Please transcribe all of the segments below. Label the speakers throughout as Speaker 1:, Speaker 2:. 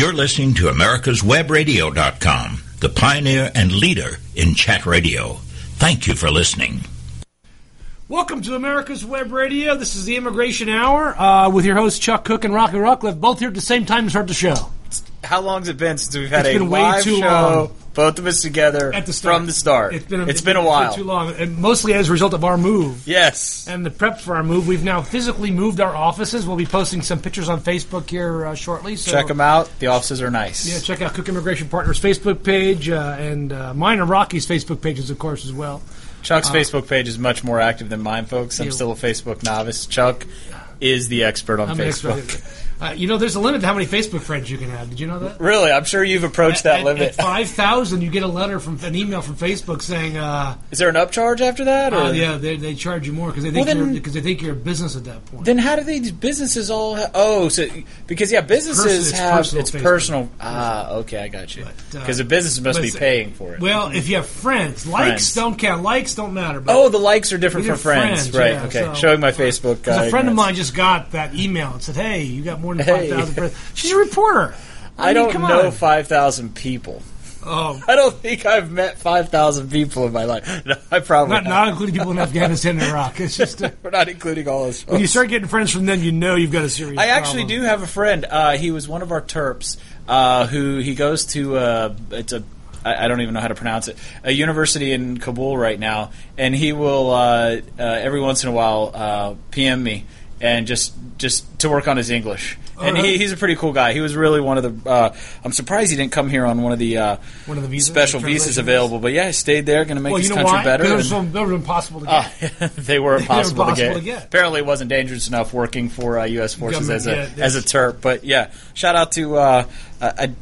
Speaker 1: You're listening to America'sWebRadio.com, the pioneer and leader in chat radio. Thank you for listening.
Speaker 2: Welcome to America's Web Radio. This is the Immigration Hour uh, with your hosts Chuck Cook and Rocky Rockcliffe, both here at the same time to start the show.
Speaker 3: How long's it been since we've had
Speaker 2: It's
Speaker 3: a
Speaker 2: been way
Speaker 3: live
Speaker 2: too
Speaker 3: show,
Speaker 2: long.
Speaker 3: Both of us together
Speaker 2: At the start.
Speaker 3: from the start?
Speaker 2: It's been a,
Speaker 3: it's been a while.
Speaker 2: too long, and mostly as a result of our move.
Speaker 3: Yes.
Speaker 2: And the prep for our move, we've now physically moved our offices. We'll be posting some pictures on Facebook here uh, shortly. So
Speaker 3: Check them out. The offices are nice.
Speaker 2: Yeah, check out Cook Immigration Partners Facebook page uh, and uh, mine and Rocky's Facebook pages, of course, as well.
Speaker 3: Chuck's
Speaker 2: Uh,
Speaker 3: Facebook page is much more active than mine, folks. I'm
Speaker 2: Yeah.
Speaker 3: still a Facebook novice. Chuck is the expert on
Speaker 2: I'm
Speaker 3: Facebook.
Speaker 2: Uh, you know, there's a limit to how many Facebook friends you can have. Did you know that?
Speaker 3: Really, I'm sure you've approached that
Speaker 2: at,
Speaker 3: limit.
Speaker 2: At five thousand, you get a letter from an email from Facebook saying, uh,
Speaker 3: Is there an upcharge after that? Or?
Speaker 2: uh, "Yeah, they, they charge you more because they think
Speaker 3: Well, then-
Speaker 2: you're because they think you're a business at that point."
Speaker 3: Then how do these businesses all? Ha- oh, so because yeah, businesses
Speaker 2: it's
Speaker 3: have
Speaker 2: personal
Speaker 3: it's
Speaker 2: Facebook.
Speaker 3: personal. Ah, okay, I got you.
Speaker 2: But, uh,
Speaker 3: Because the business must be paying for it.
Speaker 2: well, if you have friends, likes
Speaker 3: Friends.
Speaker 2: don't count. Likes don't matter. But
Speaker 3: oh, the likes are different for friends,
Speaker 2: friends,
Speaker 3: right?
Speaker 2: yeah,
Speaker 3: okay,
Speaker 2: so-
Speaker 3: showing my Facebook.
Speaker 2: Because
Speaker 3: Uh,
Speaker 2: a friend of mine just got that email and said, "Hey, you got more than
Speaker 3: Hey.
Speaker 2: five thousand friends." She's a reporter.
Speaker 3: I,
Speaker 2: mean,
Speaker 3: don't know five thousand people.
Speaker 2: Oh,
Speaker 3: I don't think I've met five thousand people in my life. No, I probably
Speaker 2: not not including people in Afghanistan and Iraq. It's just uh,
Speaker 3: We're not including all those.
Speaker 2: when you start getting friends from them, you know you've got a serious.
Speaker 3: I actually
Speaker 2: problem.
Speaker 3: do have a friend. Uh, he was one of our Terps uh, who he goes to. Uh, it's a I I don't even know how to pronounce it. A university in Kabul right now, and he will uh, uh, every once in a while uh, PM me and just just to work on his English. And
Speaker 2: Alright.
Speaker 3: he, he's a pretty cool guy. He was really one of the. Uh, I'm surprised he didn't come here on one of the uh,
Speaker 2: One of the visas,
Speaker 3: special visas available. But yeah, he stayed there, going to make
Speaker 2: Well,
Speaker 3: this
Speaker 2: you know
Speaker 3: country
Speaker 2: why?
Speaker 3: better.
Speaker 2: Because
Speaker 3: and-
Speaker 2: they were impossible to get.
Speaker 3: Oh, they were impossible,
Speaker 2: impossible
Speaker 3: to,
Speaker 2: to
Speaker 3: get.
Speaker 2: get.
Speaker 3: Apparently, it wasn't dangerous enough working for uh, U.S. forces
Speaker 2: Government,
Speaker 3: as a
Speaker 2: yeah,
Speaker 3: as a Terp. But yeah, shout out to. Uh, uh, I,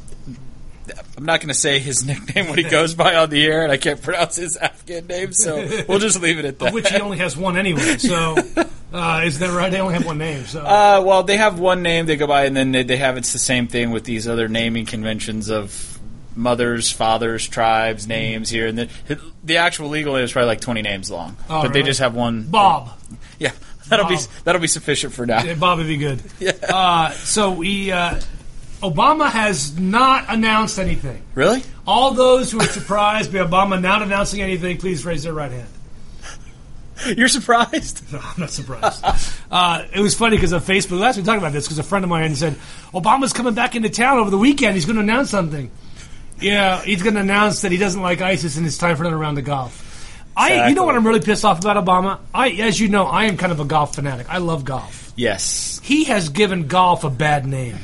Speaker 3: I'm not going to say his nickname when he goes by on the air, and I can't pronounce his Afghan name, so we'll just leave it at that.
Speaker 2: Of which he only has one anyway. So, uh, is that right? They only have one name. So,
Speaker 3: Uh, well, they have one name they go by, and then they, they have it's the same thing with these other naming conventions of mothers, fathers, tribes, names here, and the the actual legal name is probably like 20 names long,
Speaker 2: Oh,
Speaker 3: but they just have one.
Speaker 2: Bob.
Speaker 3: Yeah, that'll be that'll be sufficient for now.
Speaker 2: Yeah, Bob would be good.
Speaker 3: Yeah.
Speaker 2: Uh, so we, uh, Obama has not announced anything.
Speaker 3: Really?
Speaker 2: All those who are surprised by Obama not announcing anything, please raise their right hand.
Speaker 3: You're surprised?
Speaker 2: No, I'm not surprised. uh, it was funny because on Facebook, last we talked about this because a friend of mine said Obama's coming back into town over the weekend. He's going to announce something. Yeah, he's going to announce that he doesn't like ISIS and it's time for another round of golf. I, you know what I'm really pissed off about Obama? I, as you know, I am kind of a golf fanatic. I love golf.
Speaker 3: Yes.
Speaker 2: He has given golf a bad name.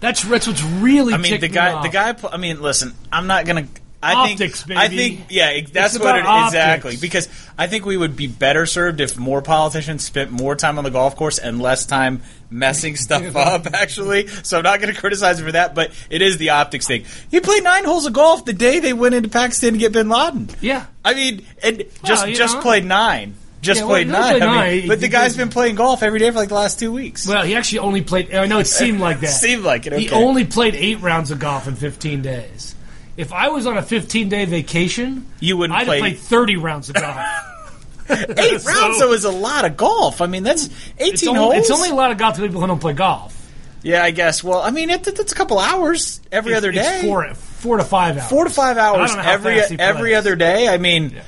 Speaker 2: That's that's what's really.
Speaker 3: I mean, the
Speaker 2: me
Speaker 3: guy.
Speaker 2: off.
Speaker 3: The guy. I mean, listen. I'm not gonna. I
Speaker 2: Optics,
Speaker 3: think. I think. Yeah, that's
Speaker 2: It's
Speaker 3: what it exactly. Because I think we would be better served if more politicians spent more time on the golf course and less time messing stuff up. Actually, so I'm not going to criticize him for that. But it is the optics thing. He played nine holes of golf the day they went into Pakistan to get Bin Laden.
Speaker 2: Yeah.
Speaker 3: I mean, and just
Speaker 2: you
Speaker 3: just
Speaker 2: know.
Speaker 3: played nine. Just
Speaker 2: Yeah, well,
Speaker 3: played
Speaker 2: he
Speaker 3: nine.
Speaker 2: played
Speaker 3: I mean, but the guy's been playing golf every day for like the last two weeks.
Speaker 2: Well, he actually only played. I know it seemed like that.
Speaker 3: Seemed like it,
Speaker 2: He only played eight rounds of golf in 15 days. If I was on a 15 day vacation,
Speaker 3: You wouldn't
Speaker 2: I'd
Speaker 3: play-
Speaker 2: have played 30 rounds of golf.
Speaker 3: Eight
Speaker 2: So-
Speaker 3: rounds though is a lot of golf. I mean, that's eighteen
Speaker 2: it's, only,
Speaker 3: holes.
Speaker 2: it's only a lot of golf to people who don't play golf.
Speaker 3: Yeah, I guess. Well, I mean, it, it's a couple hours every
Speaker 2: It's-
Speaker 3: other day.
Speaker 2: Four, four to five hours.
Speaker 3: Four to five hours
Speaker 2: don't know how
Speaker 3: every every other day. I mean,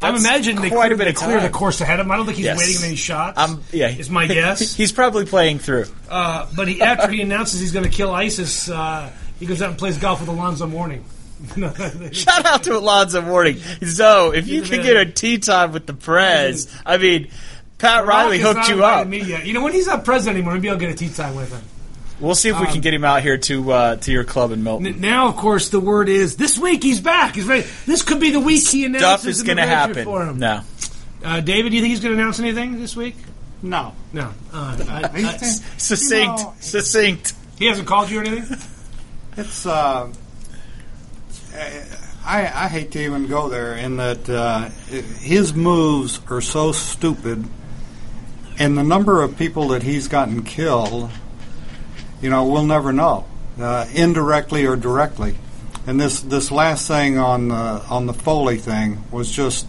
Speaker 2: I'm
Speaker 3: that's
Speaker 2: imagining they,
Speaker 3: quite
Speaker 2: clear,
Speaker 3: a bit of
Speaker 2: clear the course ahead of him. I don't think he's
Speaker 3: Yes.
Speaker 2: waiting many shots.
Speaker 3: um, yeah,
Speaker 2: is my guess.
Speaker 3: he's probably playing through.
Speaker 2: Uh, but he, after he announces he's going to kill ISIS, uh, he goes out and plays golf with Alonzo Mourning.
Speaker 3: Shout out to Alonzo Mourning. So, if you can get a tee time with the Prez, I mean, Pat Riley hooked
Speaker 2: not
Speaker 3: you up.
Speaker 2: Me yet. You know, when he's not president anymore, maybe I'll get a tee time with him.
Speaker 3: We'll see if we
Speaker 2: Um,
Speaker 3: can get him out here to uh, to your club in Milton.
Speaker 2: N- Now, of course, the word is this week he's back. He's ready. This could be the week he announces
Speaker 3: Stuff is going to
Speaker 2: immigration
Speaker 3: happen.
Speaker 2: reform.
Speaker 3: No,
Speaker 2: Uh, David, do you think he's going to announce anything this week?
Speaker 4: No.
Speaker 2: No. Uh, I, I,
Speaker 3: succinct,
Speaker 4: You know,
Speaker 3: succinct.
Speaker 2: he hasn't called you or anything?
Speaker 4: It's uh, I I hate to even go there in that uh, his moves are so stupid, and the number of people that he's gotten killed, you know, we'll never know, uh, indirectly or directly. And this this last thing on the on the Foley thing was just.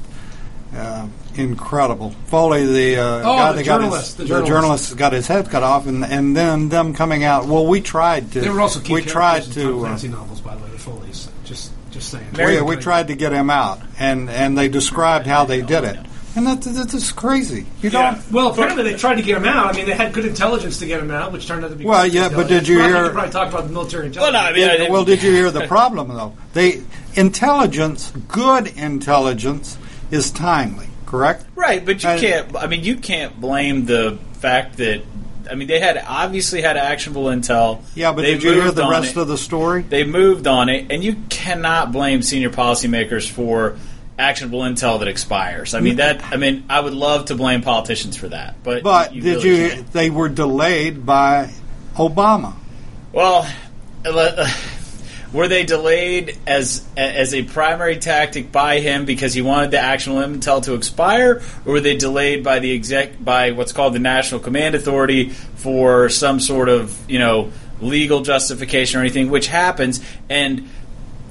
Speaker 4: Uh, incredible. Foley, the uh,
Speaker 2: Oh,
Speaker 4: guy
Speaker 2: the
Speaker 4: that got
Speaker 2: journalist,
Speaker 4: his,
Speaker 2: the journalist.
Speaker 4: got his head cut off, and and then them coming out. Well, we tried to.
Speaker 2: They were also key
Speaker 4: we tried
Speaker 2: characters in Tom.
Speaker 4: Uh,
Speaker 2: Clancy novels, by the way, the Foley's. Just, just saying.
Speaker 4: we, we tried to get him out, and and they described how they did it, and that's that's just crazy. You
Speaker 2: Yeah.
Speaker 4: don't.
Speaker 2: Well, apparently they tried to get him out. I mean, they had good intelligence to get him out, which turned out to be.
Speaker 4: Well, yeah, but did you
Speaker 2: Well,
Speaker 4: hear-
Speaker 2: You probably talked about the military
Speaker 3: Well,
Speaker 2: intelligence.
Speaker 3: no, I mean, I
Speaker 4: Did-
Speaker 3: didn't-
Speaker 4: well, did you hear the problem though? They intelligence, good intelligence, is timely. Correct.
Speaker 3: Right, but you
Speaker 4: And-
Speaker 3: can't. I mean, you can't blame the fact that. I mean, they had obviously had actionable intel.
Speaker 4: Yeah, but
Speaker 3: they
Speaker 4: did you hear the rest
Speaker 3: it.
Speaker 4: of the story?
Speaker 3: They moved on it, and you cannot blame senior policymakers for actionable intel that expires. I mean that. I mean, I would love to blame politicians for that, but
Speaker 4: But
Speaker 3: you
Speaker 4: did
Speaker 3: really
Speaker 4: you?
Speaker 3: can't.
Speaker 4: They were delayed by Obama.
Speaker 3: Well, uh, were they delayed as as a primary tactic by him because he wanted the actionable intel to expire, or were they delayed by the exec by what's called the National Command Authority for some sort of you know legal justification or anything, which happens? And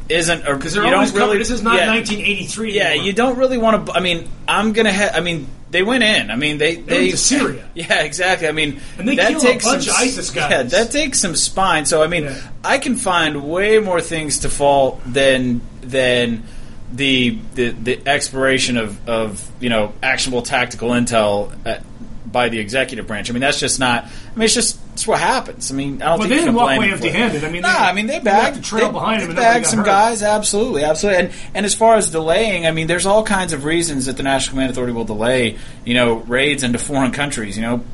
Speaker 3: isn't or
Speaker 2: Because they're
Speaker 3: you
Speaker 2: always
Speaker 3: don't really.
Speaker 2: covered. This is not
Speaker 3: yeah,
Speaker 2: 1983.
Speaker 3: Yeah,
Speaker 2: anymore.
Speaker 3: you don't really want to. I mean, I'm gonna. Ha- I mean, they went in. I mean, they they,
Speaker 2: went to Syria.
Speaker 3: Yeah, exactly. I mean,
Speaker 2: And they
Speaker 3: that
Speaker 2: killed a
Speaker 3: takes
Speaker 2: bunch
Speaker 3: some,
Speaker 2: of ISIS guys.
Speaker 3: Yeah, that takes some spine. So I mean,
Speaker 2: Yeah.
Speaker 3: I can find way more things to fault than than the the, the expiration of, of you know actionable tactical intel at, by the executive branch. I mean, that's just not. I mean, it's just it's what happens. I mean, I don't
Speaker 2: Well,
Speaker 3: think
Speaker 2: they didn't walk away
Speaker 3: them for it.
Speaker 2: empty-handed. I mean,
Speaker 3: nah,
Speaker 2: they-
Speaker 3: I mean they bagged they, they bagged some
Speaker 2: hurt.
Speaker 3: guys. Absolutely, absolutely. And and as far as delaying, I mean, there's all kinds of reasons that the National Command Authority will delay, you know, raids into foreign countries. You know.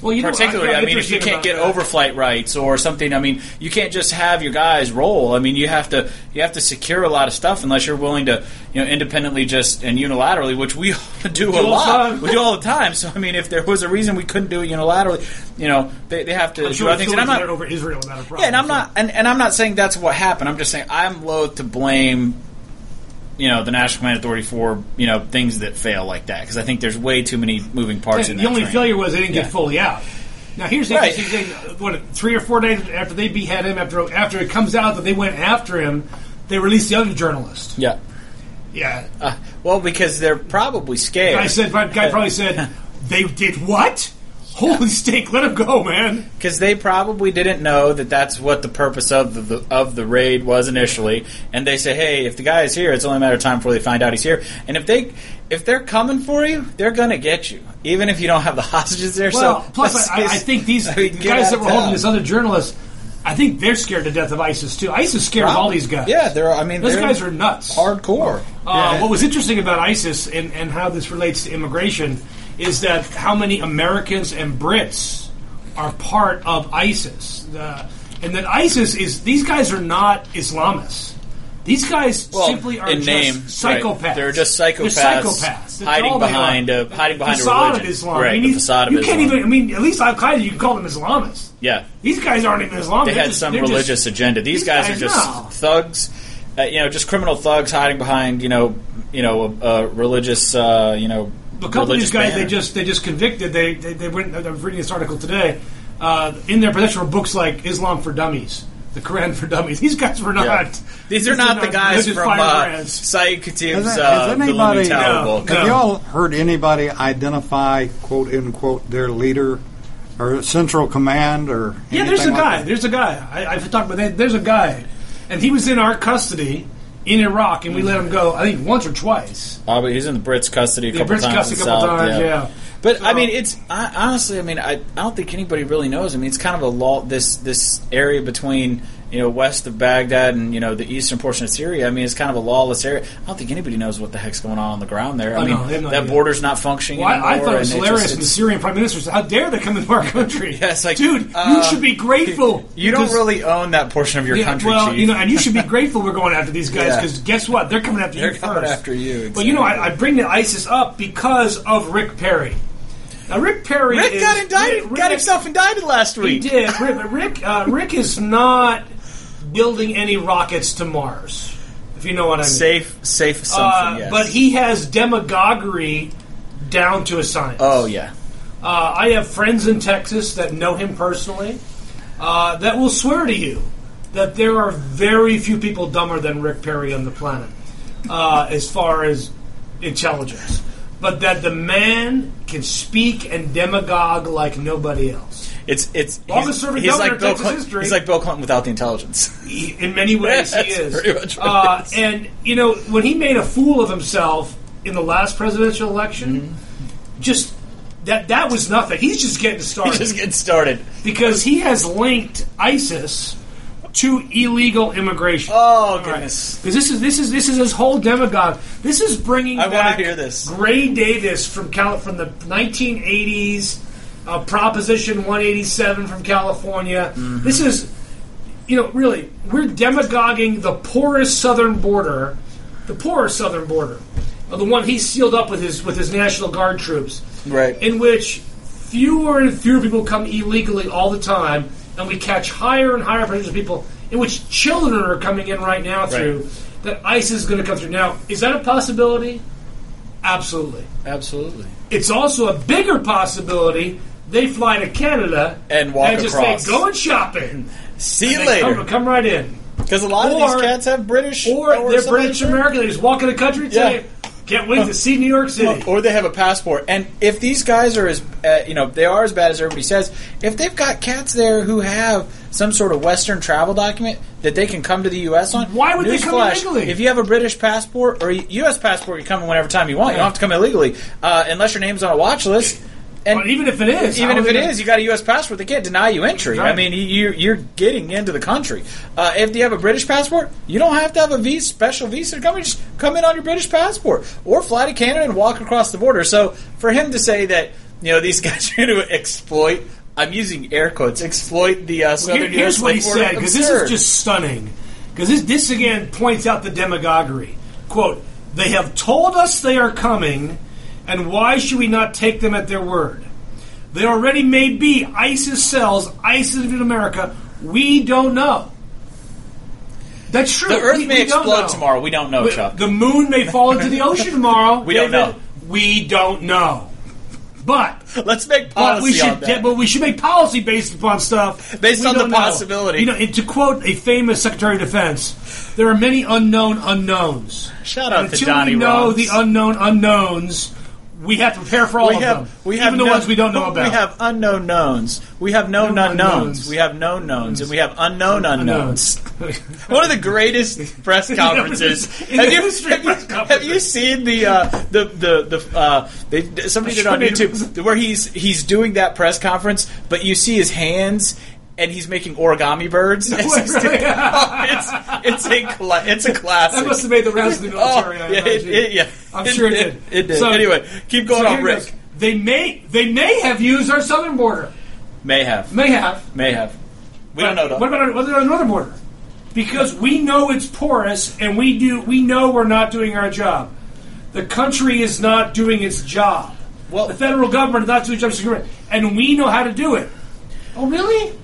Speaker 2: Well, you
Speaker 3: particularly,
Speaker 2: I-
Speaker 3: I,
Speaker 2: I'm
Speaker 3: mean, if you can't get
Speaker 2: that.
Speaker 3: overflight rights or something, I mean, you can't just have your guys roll. I mean, you have to you have to secure a lot of stuff unless you're willing to, you know, independently just and unilaterally, which we do a
Speaker 2: all
Speaker 3: lot. We do all the time. So, I mean, if there was a reason we couldn't do it unilaterally, you know, they, they have to
Speaker 2: I'm
Speaker 3: do
Speaker 2: sure
Speaker 3: other things. And I'm not
Speaker 2: over Israel a problem.
Speaker 3: yeah, and I'm
Speaker 2: so-
Speaker 3: not, and, and I'm not saying that's what happened. I'm just saying I'm loath to blame, you know, the National Command Authority for you know things that fail like that because I think there's way too many moving parts in
Speaker 2: the
Speaker 3: that.
Speaker 2: only
Speaker 3: train.
Speaker 2: failure was they didn't
Speaker 3: Yeah.
Speaker 2: get fully out. Now here's the
Speaker 3: Right.
Speaker 2: interesting thing: what three or four days after they behead him, after after it comes out that they went after him, they released the other journalist.
Speaker 3: Yeah.
Speaker 2: Yeah,
Speaker 3: Uh, well, because they're probably scared.
Speaker 2: I said. Guy probably said they did what? Holy steak! Let him go, man.
Speaker 3: because they probably didn't know that that's what the purpose of the, the of the raid was initially, and they say, "Hey, if the guy is here, it's only a matter of time before they find out he's here." And if they if they're coming for you, they're gonna get you, even if you don't have the hostages there.
Speaker 2: Well,
Speaker 3: so
Speaker 2: plus
Speaker 3: let's
Speaker 2: I, I think these
Speaker 3: I mean,
Speaker 2: the
Speaker 3: get
Speaker 2: guys
Speaker 3: out
Speaker 2: that
Speaker 3: of
Speaker 2: were holding
Speaker 3: town.
Speaker 2: this other journalist, I think they're scared to death of ISIS too. ISIS scares all these guys.
Speaker 3: Yeah, they're. I mean,
Speaker 2: those
Speaker 3: they're
Speaker 2: guys are nuts.
Speaker 3: hardcore.
Speaker 2: Uh, What was interesting about ISIS and, and how this relates to immigration is that how many Americans and Brits are part of ISIS. The, and that ISIS is, these guys are not Islamists. These guys
Speaker 3: Well,
Speaker 2: simply are just
Speaker 3: name,
Speaker 2: psychopaths.
Speaker 3: right. They're just
Speaker 2: They're
Speaker 3: psychopaths
Speaker 2: psychopaths. That's
Speaker 3: hiding behind a- hiding behind a
Speaker 2: facade
Speaker 3: religion.
Speaker 2: of Islam.
Speaker 3: Right,
Speaker 2: I mean,
Speaker 3: the
Speaker 2: you-
Speaker 3: facade of
Speaker 2: you can't even. I mean, at least Al Qaeda, you can call them Islamists.
Speaker 3: Yeah,
Speaker 2: These guys aren't even Islamic.
Speaker 3: they
Speaker 2: They're
Speaker 3: had
Speaker 2: just-
Speaker 3: some
Speaker 2: they're just-
Speaker 3: religious agenda. These,
Speaker 2: these
Speaker 3: guys,
Speaker 2: guys
Speaker 3: are just
Speaker 2: no.
Speaker 3: thugs. Uh, you know, just criminal thugs hiding behind you know, you know, a, a religious, uh, you know,
Speaker 2: A couple of these guys
Speaker 3: banner.
Speaker 2: they just they just convicted. They they, they went. I was reading this article today. Uh, in their possession were books like Islam for Dummies, the Quran for Dummies. These guys were not.
Speaker 3: Yeah. These are not the guys
Speaker 2: religious
Speaker 3: from uh,
Speaker 2: firebrands.
Speaker 3: Saeed Khatib's
Speaker 4: Has,
Speaker 3: uh,
Speaker 4: has
Speaker 3: the
Speaker 4: anybody
Speaker 3: Looming Tower
Speaker 2: No,
Speaker 3: book.
Speaker 2: no.
Speaker 4: have y'all heard anybody identify quote unquote their leader or central command or
Speaker 2: Yeah, there's a
Speaker 4: like
Speaker 2: guy.
Speaker 4: that?
Speaker 2: There's a guy. I, I've talked about. that. There's a guy, and he was in our custody in Iraq, and we let him go. I think once or twice.
Speaker 3: Oh, but he's in the Brits' custody a
Speaker 2: The
Speaker 3: couple
Speaker 2: Brits'
Speaker 3: times.
Speaker 2: custody a couple
Speaker 3: South,
Speaker 2: times, yeah.
Speaker 3: But I mean, it's I, honestly, I mean, I, I don't think anybody really knows. I mean, it's kind of a law. This this area between you know west of Baghdad and you know the eastern portion of Syria. I mean, it's kind of a lawless area. I don't think anybody knows what the heck's going on on the ground there. I
Speaker 2: Oh,
Speaker 3: mean,
Speaker 2: no,
Speaker 3: that
Speaker 2: idea.
Speaker 3: border's not functioning
Speaker 2: Well, I, I thought it was hilarious.
Speaker 3: just-
Speaker 2: when the Syrian prime minister said, "How dare they come into our country?"
Speaker 3: Yeah, it's like,
Speaker 2: dude, you
Speaker 3: uh,
Speaker 2: should be grateful.
Speaker 3: You don't really own that portion of your
Speaker 2: Yeah,
Speaker 3: country,
Speaker 2: well,
Speaker 3: Chief.
Speaker 2: you know, and you should be grateful we're going after these guys
Speaker 3: Yeah.
Speaker 2: because guess what? They're coming after
Speaker 3: They're
Speaker 2: you
Speaker 3: coming
Speaker 2: first.
Speaker 3: after you,
Speaker 2: But you know, I, I bring the ISIS up because of Rick Perry. Now, Rick Perry
Speaker 3: Rick
Speaker 2: is,
Speaker 3: got indicted.
Speaker 2: Rick,
Speaker 3: got himself indicted last week.
Speaker 2: He did. Rick, Rick, uh, Rick is not building any rockets to Mars. If you know what I mean.
Speaker 3: Safe, safe
Speaker 2: Uh,
Speaker 3: yes.
Speaker 2: But he has demagoguery down to a science.
Speaker 3: Oh yeah.
Speaker 2: Uh, I have friends in Texas that know him personally uh, that will swear to you that there are very few people dumber than Rick Perry on the planet uh, as far as intelligence. but that the man can speak and demagogue like nobody else.
Speaker 3: It's it's
Speaker 2: Longest
Speaker 3: he's,
Speaker 2: serving
Speaker 3: he's
Speaker 2: governor
Speaker 3: like Bill
Speaker 2: Texas
Speaker 3: Clinton.
Speaker 2: history.
Speaker 3: He's like Bill Clinton without the intelligence.
Speaker 2: He- in many ways, he
Speaker 3: That's
Speaker 2: is.
Speaker 3: pretty much what
Speaker 2: uh,
Speaker 3: is.
Speaker 2: And you know, when he made a fool of himself in the last presidential election, just that that was nothing. He's just getting started
Speaker 3: He's just getting started.
Speaker 2: because he has linked ISIS to illegal immigration.
Speaker 3: Oh goodness.
Speaker 2: Because this is this is this is his whole demagogue. This is bringing
Speaker 3: I
Speaker 2: back
Speaker 3: hear this.
Speaker 2: Gray Davis from Cal- from the 1980s, uh, Proposition 187 from California.
Speaker 3: Mm-hmm.
Speaker 2: This is, you know, really we're demagoguing the poorest southern border, the poorest southern border, uh, the one he sealed up with his with his National Guard troops,
Speaker 3: Right.
Speaker 2: in which fewer and fewer people come illegally all the time, and we catch higher and higher percentages of people, in which children are coming in right now through, that ISIS is going to come through. Now, is that a possibility? Absolutely.
Speaker 3: Absolutely.
Speaker 2: It's also a bigger possibility they fly to Canada
Speaker 3: And walk
Speaker 2: just
Speaker 3: across.
Speaker 2: say, going shopping.
Speaker 3: See you
Speaker 2: And they Come,
Speaker 3: later.
Speaker 2: come right in.
Speaker 3: Because a lot of these cats have British
Speaker 2: Or they're British. American. They just walk in the country and say, can't wait to see New York City.
Speaker 3: Or they have a passport. And if these guys are as, uh, you know, they are as bad as everybody says, if they've got cats there who have some sort of Western travel document that they can come to the U.S. on,
Speaker 2: Why would they come
Speaker 3: newsflash,
Speaker 2: illegally?
Speaker 3: If you have a British passport or a U.S. passport, you come in whenever time you want. You don't have to come illegally, uh, unless your name's on a watch list. And
Speaker 2: But even if it is,
Speaker 3: even if it
Speaker 2: gonna-
Speaker 3: is, you got a U.S. passport. They can't deny you entry. I mean, you, you're getting into the country. Uh, if you have a British passport, you don't have to have a visa, special visa to come. in. Just come in on your British passport, or fly to Canada and walk across the border. So for him to say that you know these guys are going to exploit, I'm using air quotes, exploit the uh,
Speaker 2: Here-
Speaker 3: southern
Speaker 2: here's
Speaker 3: U.S.
Speaker 2: what he
Speaker 3: border,
Speaker 2: said because this is just stunning. Because this, this again points out the demagoguery. Quote: They have told us they are coming, and why should we not take them at their word? They already may be ISIS cells, ISIS in America. We don't know. That's true.
Speaker 3: the Earth
Speaker 2: We-
Speaker 3: may
Speaker 2: we
Speaker 3: explode tomorrow. We don't know,
Speaker 2: We-
Speaker 3: Chuck.
Speaker 2: The moon may fall into the ocean tomorrow.
Speaker 3: We don't know.
Speaker 2: We don't know. But
Speaker 3: Let's make
Speaker 2: but
Speaker 3: policy
Speaker 2: we should,
Speaker 3: on that.
Speaker 2: but we should make policy based upon stuff
Speaker 3: Based on the
Speaker 2: don't know.
Speaker 3: possibility.
Speaker 2: You know, to quote a famous Secretary of Defense, there are many unknown unknowns.
Speaker 3: Shout out
Speaker 2: And
Speaker 3: to
Speaker 2: until
Speaker 3: Donnie
Speaker 2: we know
Speaker 3: Ross.
Speaker 2: the unknown unknowns, we have to prepare for all
Speaker 3: we
Speaker 2: of
Speaker 3: have
Speaker 2: them,
Speaker 3: we have
Speaker 2: even the ones we don't know about.
Speaker 3: We have unknown knowns. We have known
Speaker 2: Known
Speaker 3: unknowns.
Speaker 2: unknowns.
Speaker 3: We have known knowns, and we have unknown unknowns.
Speaker 2: unknowns.
Speaker 3: One of the greatest press conferences. Have, you, have, you,
Speaker 2: press conferences.
Speaker 3: have you seen the uh, the the the uh, they, somebody did it on YouTube where he's he's doing that press conference, but you see his hands. And he's making origami birds.
Speaker 2: Really?
Speaker 3: oh, it's, it's a cla- it's a classic.
Speaker 2: that must have made the rounds of the
Speaker 3: oh,
Speaker 2: military. I
Speaker 3: yeah, it,
Speaker 2: imagine.
Speaker 3: it, yeah,
Speaker 2: I'm sure it did.
Speaker 3: It, did.
Speaker 2: So-
Speaker 3: anyway, keep going
Speaker 2: So
Speaker 3: on,
Speaker 2: here
Speaker 3: Rick.
Speaker 2: goes. They may they may have used our southern border.
Speaker 3: May have.
Speaker 2: May have.
Speaker 3: May have. We don't know though.
Speaker 2: What about our, what about our northern border? Because we know it's porous, and we do we know we're not doing our job. The country is not doing its job.
Speaker 3: Well-
Speaker 2: the federal government is not doing its job, and we know how to do it. Oh, really?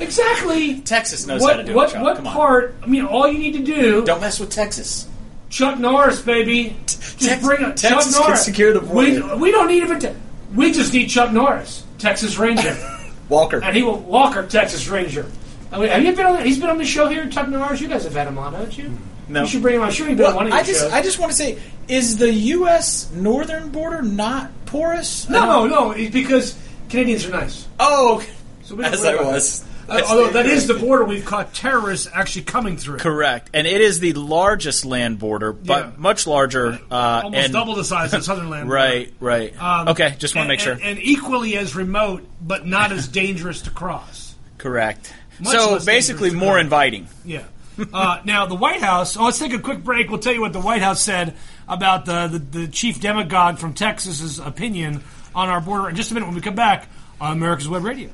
Speaker 2: Exactly.
Speaker 3: Texas knows
Speaker 2: what,
Speaker 3: how to do
Speaker 2: what,
Speaker 3: it. Chuck.
Speaker 2: What
Speaker 3: Come on.
Speaker 2: part? I mean, all you need to do.
Speaker 3: Don't mess with Texas.
Speaker 2: Chuck Norris, baby. Just
Speaker 3: Tex-
Speaker 2: bring it.
Speaker 3: Texas
Speaker 2: Chuck
Speaker 3: can secure the
Speaker 2: We,
Speaker 3: border.
Speaker 2: we don't need even. Te- we just need Chuck Norris, Texas Ranger.
Speaker 3: Walker.
Speaker 2: and he will Walker, Texas Ranger. I mean, have you been on? He's been on the show here, Chuck Norris. You guys have had him on, haven't you?
Speaker 3: No.
Speaker 2: You should bring him on. Sure, he's been on
Speaker 3: Well,
Speaker 2: one of
Speaker 3: I just
Speaker 2: shows.
Speaker 3: I just want to say, is the U.S. northern border not porous?
Speaker 2: no, no, it's because Canadians are nice.
Speaker 3: Oh,
Speaker 2: So
Speaker 3: as I was.
Speaker 2: that. Uh, although that is the border we've caught terrorists actually coming through.
Speaker 3: Correct, and it is the largest land border, but
Speaker 2: Yeah.
Speaker 3: much larger. Uh,
Speaker 2: Almost
Speaker 3: and,
Speaker 2: double the size of the southern land.
Speaker 3: Right, right.
Speaker 2: Um,
Speaker 3: okay, just want to make sure.
Speaker 2: And, and equally as remote, but not as dangerous to cross.
Speaker 3: Correct.
Speaker 2: Much
Speaker 3: So basically, more inviting.
Speaker 2: Yeah. Uh, now the White House. Oh, let's take a quick break. We'll tell you what the White House said about the the, the chief demagogue from Texas's opinion on our border in just a minute when we come back on America's Web Radio.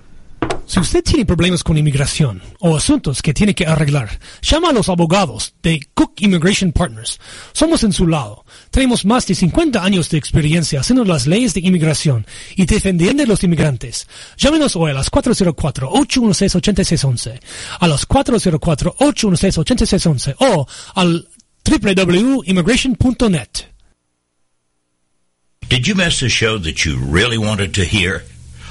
Speaker 2: Si usted tiene problemas con inmigración o asuntos que tiene que arreglar, llama a los abogados de Cook Immigration Partners. Somos en su lado. Tenemos más de 50 años de experiencia haciendo las leyes de inmigración y defendiendo a los inmigrantes. Llámenos hoy a las 404-816-8611, a las 404-816-8611 o al www.immigration.net.
Speaker 1: Did you miss a show that you really wanted to hear?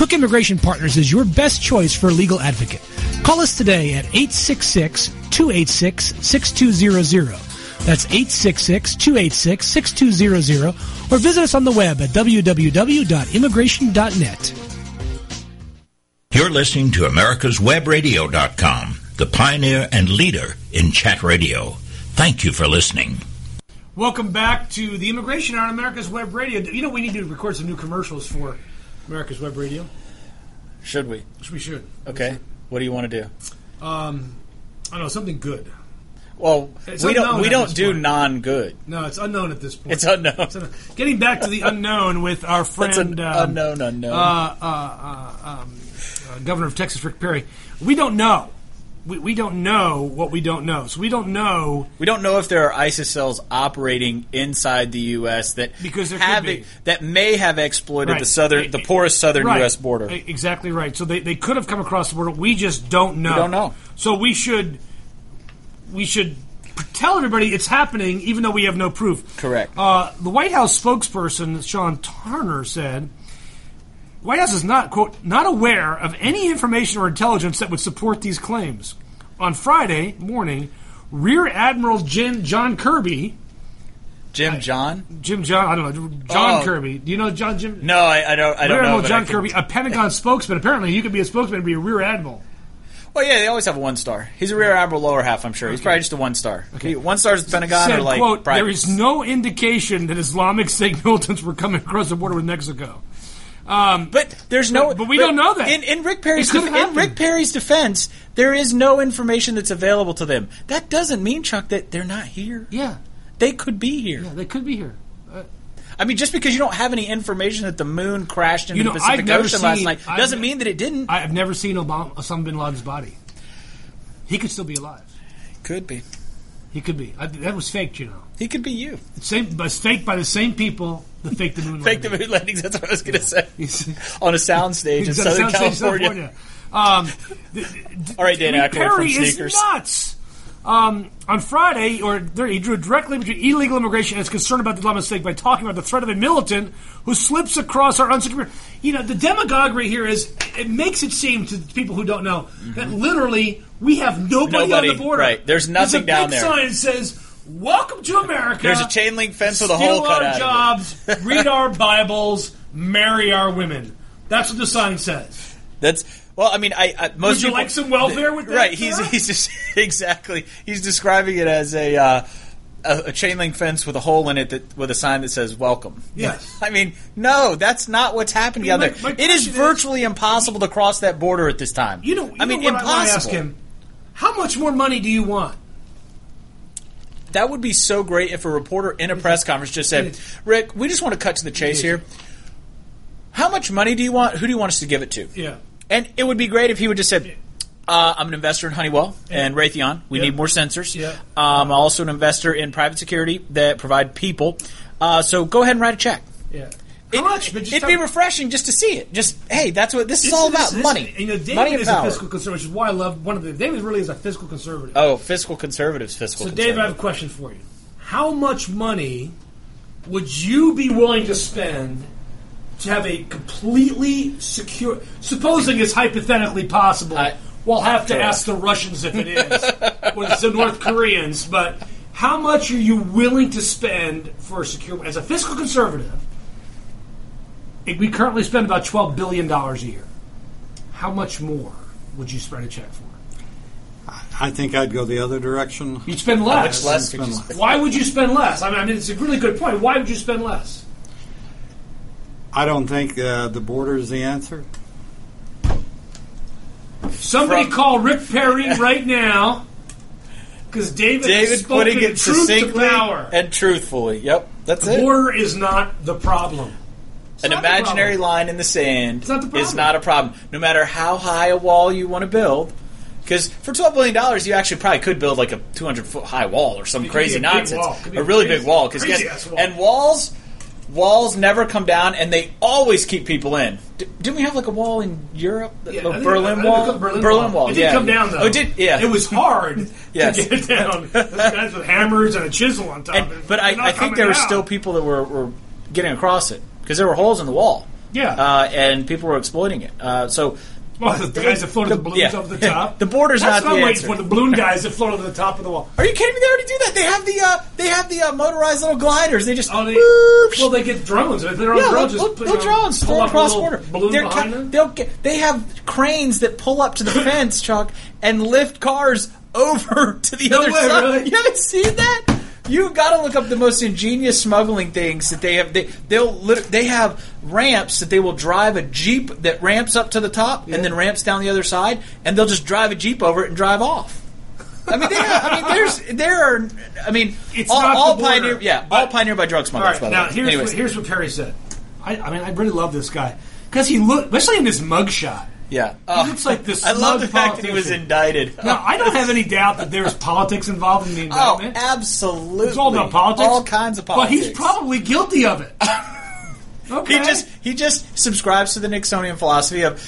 Speaker 2: Cook Immigration Partners is your best choice for a legal advocate. Call us today at 866-286-6200. That's 866-286-6200 or visit us on the web at www.immigration.net.
Speaker 1: You're listening to americaswebradio.com, the pioneer and leader in chat radio. Thank you for listening.
Speaker 2: Welcome back to the Immigration on America's Web Radio. You know, we need to record some new commercials for America's Web Radio.
Speaker 3: Should we?
Speaker 2: We should.
Speaker 3: Okay. What do you want to do?
Speaker 2: Um, I don't know, something good.
Speaker 3: Well,
Speaker 2: It's
Speaker 3: we don't we don't do
Speaker 2: point.
Speaker 3: non-good.
Speaker 2: No, it's unknown at this point.
Speaker 3: It's unknown.
Speaker 2: It's unknown. Getting back to the unknown with our friend, um,
Speaker 3: unknown unknown.
Speaker 2: uh, uh, uh, um, uh, Governor of Texas, Rick Perry. We don't know. We, we don't know what we don't know. So we don't know
Speaker 3: we don't know if there are ISIS cells operating inside the U.S. that
Speaker 2: Because there could
Speaker 3: have
Speaker 2: be.
Speaker 3: that may have exploited
Speaker 2: Right.
Speaker 3: the southern, the porous southern
Speaker 2: right.
Speaker 3: U.S. border.
Speaker 2: Exactly right. So they, they could have come across the border. We just don't know.
Speaker 3: don't know.
Speaker 2: So we should we should tell everybody it's happening, even though we have no proof.
Speaker 3: Correct.
Speaker 2: Uh, the White House spokesperson Sean Turner said. White House is not quote not aware of any information or intelligence that would support these claims. On Friday morning, Rear Admiral Jim, John Kirby,
Speaker 3: Jim John?
Speaker 2: Jim John, I don't know, John
Speaker 3: Oh.
Speaker 2: Kirby. Do you know John Jim?
Speaker 3: No, I, I don't. I don't
Speaker 2: Rear
Speaker 3: know.
Speaker 2: Admiral John Kirby, a Pentagon spokesman. Apparently, you could be a spokesman and be a Rear Admiral.
Speaker 3: Well, yeah, they always have a one star. He's a rear admiral lower half. I'm sure. He's probably just a one star. Okay. One stars the Pentagon
Speaker 2: said,
Speaker 3: or like
Speaker 2: quote, there is no indication that Islamic State militants were coming across the border with Mexico. Um,
Speaker 3: But there's no.
Speaker 2: But- but we don't know that.
Speaker 3: In, in Rick Perry's def- in. Rick Perry's defense, there is no information that's available to them. That doesn't mean Chuck that they're not here.
Speaker 2: yeah,
Speaker 3: They could be here.
Speaker 2: yeah, they could be here.
Speaker 3: I mean, just because you don't have any information that the moon crashed into
Speaker 2: You know,
Speaker 3: the Pacific
Speaker 2: I've
Speaker 3: Ocean last night doesn't
Speaker 2: ne-
Speaker 3: mean that it didn't.
Speaker 2: I have never seen Obama, Osama bin Laden's body. He could still be alive.
Speaker 3: could be.
Speaker 2: He could be. I, that was faked, you know.
Speaker 3: He could be you.
Speaker 2: Same, but it's faked by the same people that faked the moon.
Speaker 3: Fake the moon landings. That's what I was going to say. On a soundstage in Southern
Speaker 2: Soundstage,
Speaker 3: California.
Speaker 2: Um, th- th-
Speaker 3: All right, Dana
Speaker 2: Rick
Speaker 3: Aykroyd from
Speaker 2: Perry is
Speaker 3: Sneakers.
Speaker 2: nuts. Um, on Friday, or there, he drew directly between illegal immigration and his concern about the Islamic State by talking about the threat of a militant who slips across our unsecured. You know, the demagoguery here is it makes it seem to people who don't know that literally we have nobody,
Speaker 3: Mm-hmm. Nobody,
Speaker 2: on the border.
Speaker 3: right. There's nothing
Speaker 2: a
Speaker 3: down
Speaker 2: big
Speaker 3: there.
Speaker 2: sign that says "Welcome to America."
Speaker 3: There's a chain link fence with a hole cut
Speaker 2: our
Speaker 3: out of
Speaker 2: jobs, read our Bibles, marry our women. That's what the sign says.
Speaker 3: That's well. I mean, I, I most
Speaker 2: Would you
Speaker 3: people,
Speaker 2: like some welfare with that,
Speaker 3: Right. He's
Speaker 2: sir?
Speaker 3: he's just exactly. He's describing it as a. Uh, a, a chain link fence with a hole in it that with a sign that says "Welcome."
Speaker 2: Yes.
Speaker 3: I mean, no, that's not what's happening down
Speaker 2: my-
Speaker 3: there.
Speaker 2: my
Speaker 3: it is
Speaker 2: question is-
Speaker 3: virtually impossible to cross that border at this time.
Speaker 2: You know, you
Speaker 3: I mean,
Speaker 2: know what I want to
Speaker 3: impossible.
Speaker 2: ask him. How much more money do you want?
Speaker 3: That would be so great if a reporter in a press conference just said, "Rick, we just want to cut to the chase here. How much money do you want? Who do you want us to give it to?"
Speaker 2: Yeah.
Speaker 3: And it would be great if he would just said, uh, "I'm an investor in Honeywell and Raytheon. We
Speaker 2: Yeah.
Speaker 3: need more sensors.
Speaker 2: Yeah.
Speaker 3: Um, I'm also an investor in private security that provide people. Uh, so go ahead and write a check."
Speaker 2: Yeah.
Speaker 3: It,
Speaker 2: much? But
Speaker 3: it'd be
Speaker 2: me-
Speaker 3: refreshing just to see it. Just hey, that's what this is all about. money,
Speaker 2: You know, David
Speaker 3: money
Speaker 2: is
Speaker 3: power.
Speaker 2: a fiscal conservative, which is why I love one of the. David really is a fiscal conservative.
Speaker 3: oh, fiscal conservatives, fiscal.
Speaker 2: so, Dave, I have a question for you. How much money would you be willing to spend to have a completely secure? Supposing it's hypothetically possible,
Speaker 3: I-
Speaker 2: we'll have to
Speaker 3: Correct.
Speaker 2: ask the Russians if it is, or the North Koreans. But how much are you willing to spend for a secure? As a fiscal conservative, we currently spend about twelve billion dollars a year. How much more would you spread a check for?
Speaker 4: I think I'd go the other direction.
Speaker 2: You'd spend less.
Speaker 3: much less could you
Speaker 4: Spend less.
Speaker 2: Why would you spend less? I mean, I mean, it's a really good point. Why would you spend less?
Speaker 4: I don't think uh, the border is the answer.
Speaker 2: Somebody
Speaker 3: From-
Speaker 2: call Rick Perry right now, because David,
Speaker 3: David putting it
Speaker 2: truth to
Speaker 3: succinctly
Speaker 2: power.
Speaker 3: and truthfully. Yep, that's
Speaker 2: the
Speaker 3: it.
Speaker 2: border is not the problem. It's
Speaker 3: An imaginary line in the sand
Speaker 2: not the
Speaker 3: is not a problem. No matter how high a wall you want to build, because for twelve billion dollars, you actually probably could build like a two hundred foot high wall or some crazy
Speaker 2: a big
Speaker 3: nonsense,
Speaker 2: wall. Could be
Speaker 3: a
Speaker 2: a
Speaker 3: really
Speaker 2: crazy-
Speaker 3: big wall. Because
Speaker 2: crazy-ass wall.
Speaker 3: and walls, walls never come down, and they always keep people in. D- didn't we have like a wall in Europe? The, the
Speaker 2: I think- I
Speaker 3: Berlin
Speaker 2: think
Speaker 3: Wall.
Speaker 2: it was Berlin,
Speaker 3: Wall.
Speaker 2: It did
Speaker 3: yeah.
Speaker 2: come down though.
Speaker 3: Oh, it did. Yeah.
Speaker 2: It was hard
Speaker 3: Yes.
Speaker 2: to get it down. Those guys with hammers and a chisel on top.
Speaker 3: And-
Speaker 2: of it.
Speaker 3: but I,
Speaker 2: not
Speaker 3: I think
Speaker 2: coming
Speaker 3: there were still people that were, were getting across it because there were holes in the wall.
Speaker 2: Yeah.
Speaker 3: Uh, and people were exploiting it. Uh, so.
Speaker 2: Well, the, the guys that floated the, balloons
Speaker 3: yeah.
Speaker 2: over the top.
Speaker 3: The border's
Speaker 2: That's
Speaker 3: not the answer.
Speaker 2: for. The balloon guys that float over the top of the wall.
Speaker 3: Are you kidding me? They already do that. They have the uh, they have the uh, motorized little gliders. They just
Speaker 2: Oh, they, well, they get drones. If they're on
Speaker 3: yeah,
Speaker 2: drones,
Speaker 3: little,
Speaker 2: just put,
Speaker 3: little
Speaker 2: you know,
Speaker 3: drones
Speaker 2: pull
Speaker 3: thrown
Speaker 2: up a
Speaker 3: across border.
Speaker 2: balloon
Speaker 3: They're
Speaker 2: behind
Speaker 3: ca-
Speaker 2: them.
Speaker 3: they'll get, they have cranes that pull up to the fence, Chuck, and lift cars over to the
Speaker 2: No
Speaker 3: other
Speaker 2: way,
Speaker 3: side.
Speaker 2: really?
Speaker 3: You haven't seen that? You got to look up the most ingenious smuggling things that they have. They they'll they have ramps that they will drive a jeep that ramps up to the top and then ramps down the other side, and they'll just drive a jeep over it and drive off. I mean, they have, I mean, there's there are. I mean,
Speaker 2: It's
Speaker 3: all,
Speaker 2: not
Speaker 3: all
Speaker 2: border,
Speaker 3: pioneer, yeah, all pioneered by drug smugglers.
Speaker 2: right,
Speaker 3: by the
Speaker 2: now
Speaker 3: way.
Speaker 2: here's
Speaker 3: Anyways.
Speaker 2: what, here's what Perry said. I, I mean, I really love this guy because he look, especially in this mugshot.
Speaker 3: Yeah,
Speaker 2: He looks like this
Speaker 3: I love the fact that he was indicted.
Speaker 2: Now, I don't have any doubt that there's politics involved in the indictment.
Speaker 3: Oh, absolutely!
Speaker 2: it's all about politics.
Speaker 3: All kinds of
Speaker 2: But
Speaker 3: politics.
Speaker 2: he's probably guilty of it. okay.
Speaker 3: he just he just subscribes to the Nixonian philosophy of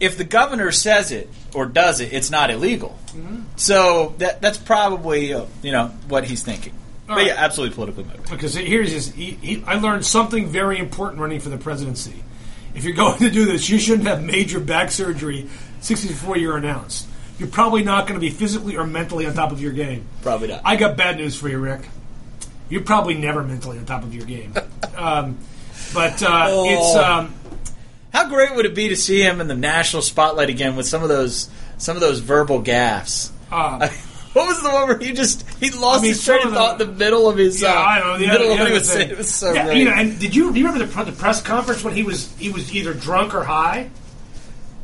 Speaker 3: if the governor says it or does it, it's not illegal.
Speaker 2: Mm-hmm.
Speaker 3: So that that's probably uh, you know what he's thinking. but
Speaker 2: right.
Speaker 3: yeah, absolutely politically motivated.
Speaker 2: Because here's his. He, he, I learned something very important running for the presidency. If you're going to do this, you shouldn't have major back surgery 60 before you're announced. You're probably not going to be physically or mentally on top of your game.
Speaker 3: Probably not.
Speaker 2: I got bad news for you, Rick. You're probably never mentally on top of your game. um, but uh,
Speaker 3: Oh.
Speaker 2: it's. Um,
Speaker 3: How great would it be to see him in the national spotlight again with some of those some of those verbal gaffes?
Speaker 2: uh,
Speaker 3: What was the one where he just he lost
Speaker 2: I mean,
Speaker 3: his train of thought in the middle of his
Speaker 2: yeah,
Speaker 3: uh,
Speaker 2: I know. The
Speaker 3: middle
Speaker 2: other,
Speaker 3: of what he was
Speaker 2: thing.
Speaker 3: saying. It was so
Speaker 2: yeah,
Speaker 3: great.
Speaker 2: you know, and did you, do you remember the, the press conference when he was he was either drunk or high,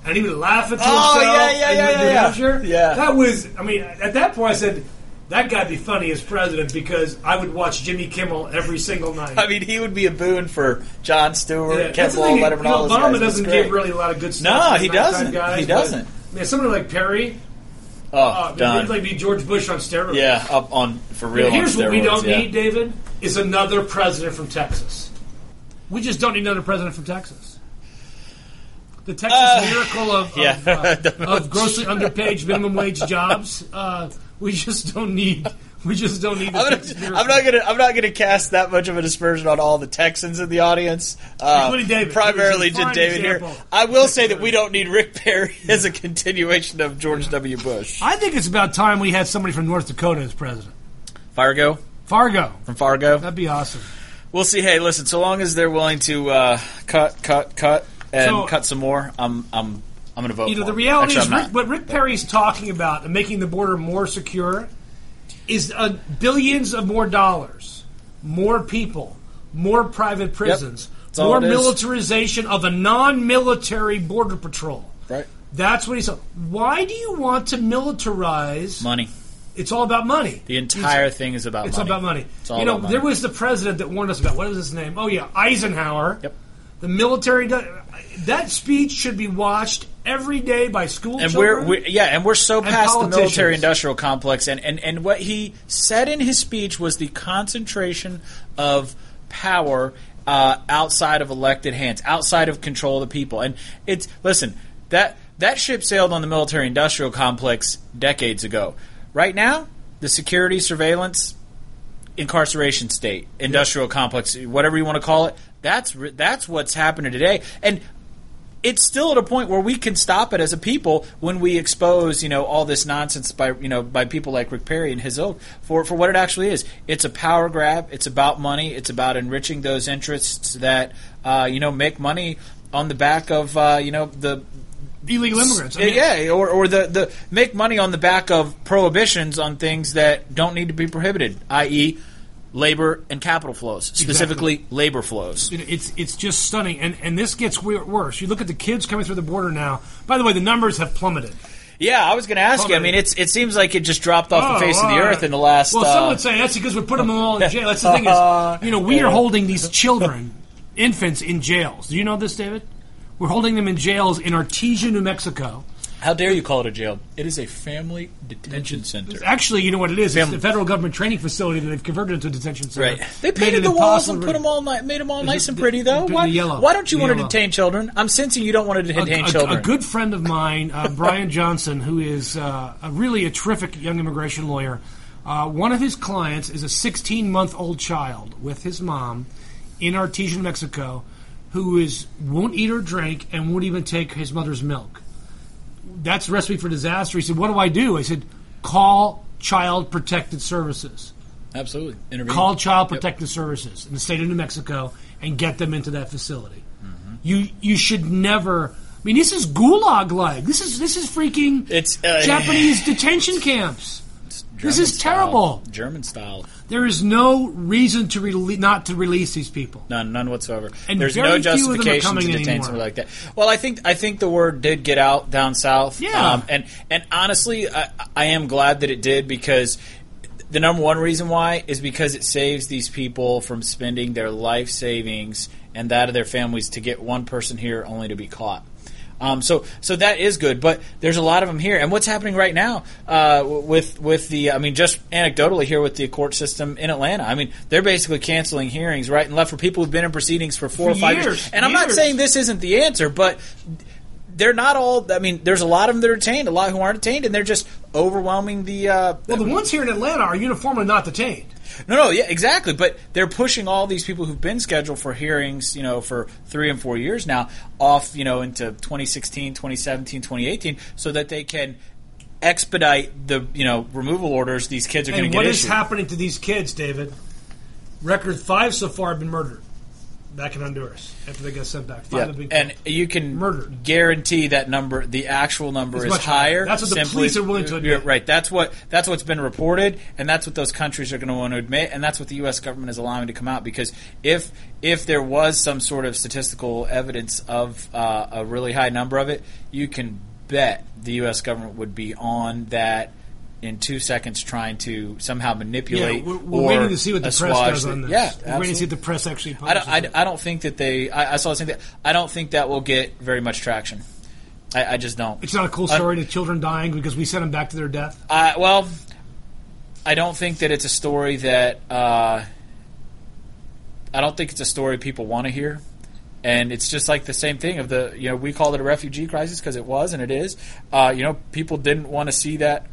Speaker 2: and he would laugh at
Speaker 3: Oh,
Speaker 2: himself?
Speaker 3: yeah, yeah, yeah,
Speaker 2: New
Speaker 3: yeah, yeah.
Speaker 2: Hampshire?
Speaker 3: Yeah.
Speaker 2: that was. I mean, at that point, I said that guy'd be funny as president because I would watch Jimmy Kimmel every single night.
Speaker 3: I mean, he would be a boon for Jon Stewart,
Speaker 2: Yeah,
Speaker 3: Ken
Speaker 2: that's the
Speaker 3: Blow,
Speaker 2: thing,
Speaker 3: Letterman,
Speaker 2: you know,
Speaker 3: all those
Speaker 2: Obama
Speaker 3: guys.
Speaker 2: Doesn't give really a lot of good stuff.
Speaker 3: No, he doesn't.
Speaker 2: Guys,
Speaker 3: He doesn't.
Speaker 2: Man, somebody like Perry,
Speaker 3: Oh,
Speaker 2: uh,
Speaker 3: done.
Speaker 2: like be George Bush on steroids.
Speaker 3: yeah, up on for real.
Speaker 2: Here's what we don't
Speaker 3: yeah.
Speaker 2: need, David, is another president from Texas. We just don't need another president from Texas. The Texas
Speaker 3: Uh,
Speaker 2: miracle of, of,
Speaker 3: yeah.
Speaker 2: uh, of grossly underpaid minimum wage jobs. Uh, we just don't need. We just don't need.
Speaker 3: I'm, gonna. I'm not gonna. I'm not gonna cast that much of a dispersion on all the Texans in the audience. Uh,
Speaker 2: Including David,
Speaker 3: primarily just David here. I will say that we don't need Rick Perry as a continuation of George W. Bush.
Speaker 2: I think it's about time we had somebody from North Dakota as president.
Speaker 3: Fargo
Speaker 2: Fargo.
Speaker 3: from Fargo.
Speaker 2: That'd be awesome.
Speaker 3: We'll see. Hey, listen. So long as they're willing to uh, cut, cut, cut, and
Speaker 2: So-
Speaker 3: cut some more, I'm, I'm, I'm going to vote.
Speaker 2: You know,
Speaker 3: for
Speaker 2: the reality
Speaker 3: Actually,
Speaker 2: is, Rick, what Rick Perry's talking about making the border more secure is uh, billions of more dollars, more people, more private prisons,
Speaker 3: all
Speaker 2: more
Speaker 3: is.
Speaker 2: militarization of a non-military border patrol.
Speaker 3: right
Speaker 2: That's what he said. Why do you want to militarize?
Speaker 3: money.
Speaker 2: It's all about money.
Speaker 3: The entire thing is about
Speaker 2: It's
Speaker 3: money.
Speaker 2: all about money.
Speaker 3: It's all
Speaker 2: you know,
Speaker 3: money.
Speaker 2: there was the president that warned us about what is his name? Oh yeah, Eisenhower.
Speaker 3: Yep.
Speaker 2: The military. do- That speech should be watched every day by school
Speaker 3: and we're, we yeah, and we're so
Speaker 2: And
Speaker 3: past the military-industrial complex, and, and and what he said in his speech was the concentration of power uh, outside of elected hands, outside of control of the people. And it's listen that that ship sailed on the military-industrial complex decades ago. Right now, the security surveillance incarceration state, industrial complex, whatever you want to call it. That's re- that's what's happening today, and it's still at a point where we can stop it as a people when we expose, you know, all this nonsense by, you know, by people like Rick Perry and his ilk for, for what it actually is. It's a power grab. It's about money. It's about enriching those interests that, uh, you know, make money on the back of, uh, you know, the
Speaker 2: illegal immigrants. I mean,
Speaker 3: yeah, or, or the, the make money on the back of prohibitions on things that don't need to be prohibited, i.e., labor and capital flows, specifically labor flows.
Speaker 2: It- It's it's just stunning, and and this gets worse. You look at the kids coming through the border now. By the way, the numbers have plummeted.
Speaker 3: Yeah, I was going to ask you. I mean, it's it seems like it just dropped off
Speaker 2: Oh,
Speaker 3: the face of the earth in the last.
Speaker 2: Well, some
Speaker 3: uh,
Speaker 2: would say that's because we put them all in jail. That's the thing is, you know, we are holding these children, infants, in jails. Do you know this, David? We're holding them in jails in Artesia, New Mexico.
Speaker 3: How dare you call it a jail? It is a family detention center.
Speaker 2: Actually, you know what it is? It's
Speaker 3: Fam-
Speaker 2: the federal government training facility that they've converted into a detention center.
Speaker 3: Right. They
Speaker 2: Made
Speaker 3: painted
Speaker 2: it
Speaker 3: the walls and put them all ni- made them all nice
Speaker 2: it
Speaker 3: and pretty though.
Speaker 2: the
Speaker 3: Why,
Speaker 2: yellow.
Speaker 3: why don't you
Speaker 2: The
Speaker 3: want to
Speaker 2: yellow.
Speaker 3: detain children? I'm sensing you don't want to
Speaker 2: a,
Speaker 3: detain
Speaker 2: a-
Speaker 3: children.
Speaker 2: a good friend of mine, uh, Brian Johnson, who is uh, a really a terrific young immigration lawyer. Uh, one of his clients is a 16 month old child with his mom in Artesia, Mexico, who is won't eat or drink and won't even take his mother's milk. That's a recipe for disaster. He said, "What do I do?" I said, "Call Child Protective Services."
Speaker 3: Absolutely. Intervene.
Speaker 2: call Child
Speaker 3: Yep.
Speaker 2: Protective Services in the state of New Mexico and get them into that facility.
Speaker 3: Mm-hmm.
Speaker 2: You you should never. I mean, this is gulag like. This is this is freaking
Speaker 3: It's, uh,
Speaker 2: Japanese detention camps. This is
Speaker 3: style.
Speaker 2: terrible.
Speaker 3: German style.
Speaker 2: There is no reason to rele- not to release these people.
Speaker 3: None, none whatsoever.
Speaker 2: And
Speaker 3: There's no
Speaker 2: few of them are
Speaker 3: justification
Speaker 2: coming
Speaker 3: to
Speaker 2: in
Speaker 3: detain
Speaker 2: anymore.
Speaker 3: somebody like that. Well, I think I think the word did get out down south. Um,
Speaker 2: Yeah.
Speaker 3: and and honestly, I, I am glad that it did because the number one reason why is because it saves these people from spending their life savings and that of their families to get one person here only to be caught. Um, so, so that is good, but there's a lot of them here. And what's happening right now uh, with with the, I mean, just anecdotally here with the court system in Atlanta, I mean, they're basically canceling hearings right and left for people who've been in proceedings for four
Speaker 2: For
Speaker 3: or five years.
Speaker 2: years,
Speaker 3: And I'm not saying this isn't the answer, but they're not all. I mean, there's a lot of them that are detained, a lot who aren't detained, and they're just overwhelming the. Uh,
Speaker 2: Well, the ones here in Atlanta are uniformly not detained.
Speaker 3: No, no, yeah, exactly. But they're pushing all these people who've been scheduled for hearings, you know, for three and four years now, off, you know, into 2016, 2017, 2018, so that they can expedite the, you know, removal orders these kids are going to get
Speaker 2: what is
Speaker 3: issued.
Speaker 2: happening to these kids, David? Record five so far have been murdered back in Honduras after they got sent back.
Speaker 3: Yeah,
Speaker 2: have been
Speaker 3: and you can
Speaker 2: Murdered.
Speaker 3: guarantee that number. The actual number
Speaker 2: It's
Speaker 3: is
Speaker 2: higher.
Speaker 3: higher.
Speaker 2: That's what the
Speaker 3: Simply,
Speaker 2: police are willing to admit.
Speaker 3: Right. That's what that's what's been reported, and that's what those countries are going to want to admit, and that's what the U.S. government is allowing to come out. Because if if there was some sort of statistical evidence of uh, a really high number of it, you can bet the U.S. government would be on that. In two seconds, trying to somehow
Speaker 2: yeah,
Speaker 3: manipulate.
Speaker 2: we're, we're
Speaker 3: or
Speaker 2: waiting to see what the press does on this.
Speaker 3: Yeah,
Speaker 2: we're waiting to see what the press actually
Speaker 3: I don't, I, I don't think that they. I, I saw the same thing. I don't think that will get very much traction. I, I just don't.
Speaker 2: it's not a cool story to children dying because we sent them back to their death.
Speaker 3: Well, I don't think that it's a story that. Uh, I don't think it's a story people want to hear. And it's just like the same thing of the you know we called it a refugee crisis because it was and it is. Uh, you know people didn't want to see that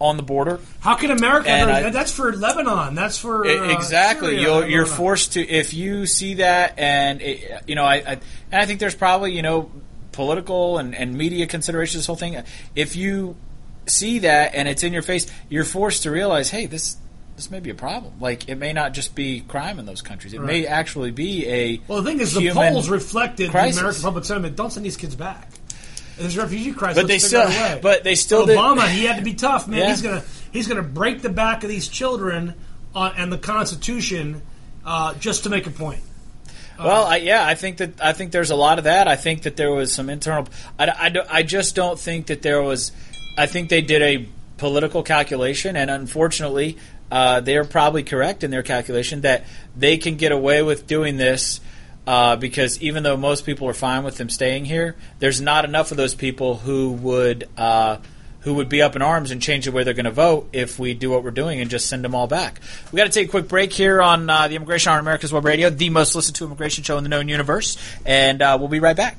Speaker 3: on the border.
Speaker 2: How can America? Ever-
Speaker 3: I-
Speaker 2: that's for Lebanon. That's for uh,
Speaker 3: exactly.
Speaker 2: Syria.
Speaker 3: You're, you're
Speaker 2: no, no.
Speaker 3: forced to if you see that, and it, you know, I, I and I think there's probably you know political and, and media considerations. This whole thing. If you see that and it's in your face, you're forced to realize, hey, this this may be a problem. Like it may not just be crime in those countries. It may actually be a
Speaker 2: Well, the thing is, the polls reflected
Speaker 3: crisis.
Speaker 2: the American public sentiment. Don't send these kids back. A refugee crisis.
Speaker 3: But they still- but they still did-
Speaker 2: Obama, he had to be tough, man.
Speaker 3: Yeah.
Speaker 2: He's gonna he's gonna break the back of these children on, and the Constitution uh, just to make a point.
Speaker 3: Well, I, yeah, I think that I think there's a lot of that. I think that there was some internal. I, I, I just don't think that there was. I think they did a political calculation, and unfortunately, uh, they are probably correct in their calculation that they can get away with doing this. Uh, because even though most people are fine with them staying here, there's not enough of those people who would uh, who would be up in arms and change the way they're going to vote if we do what we're doing and just send them all back. We got to take a quick break here on uh, the Immigration on America's Web Radio, the most listened to immigration show in the known universe, and uh, we'll be right back.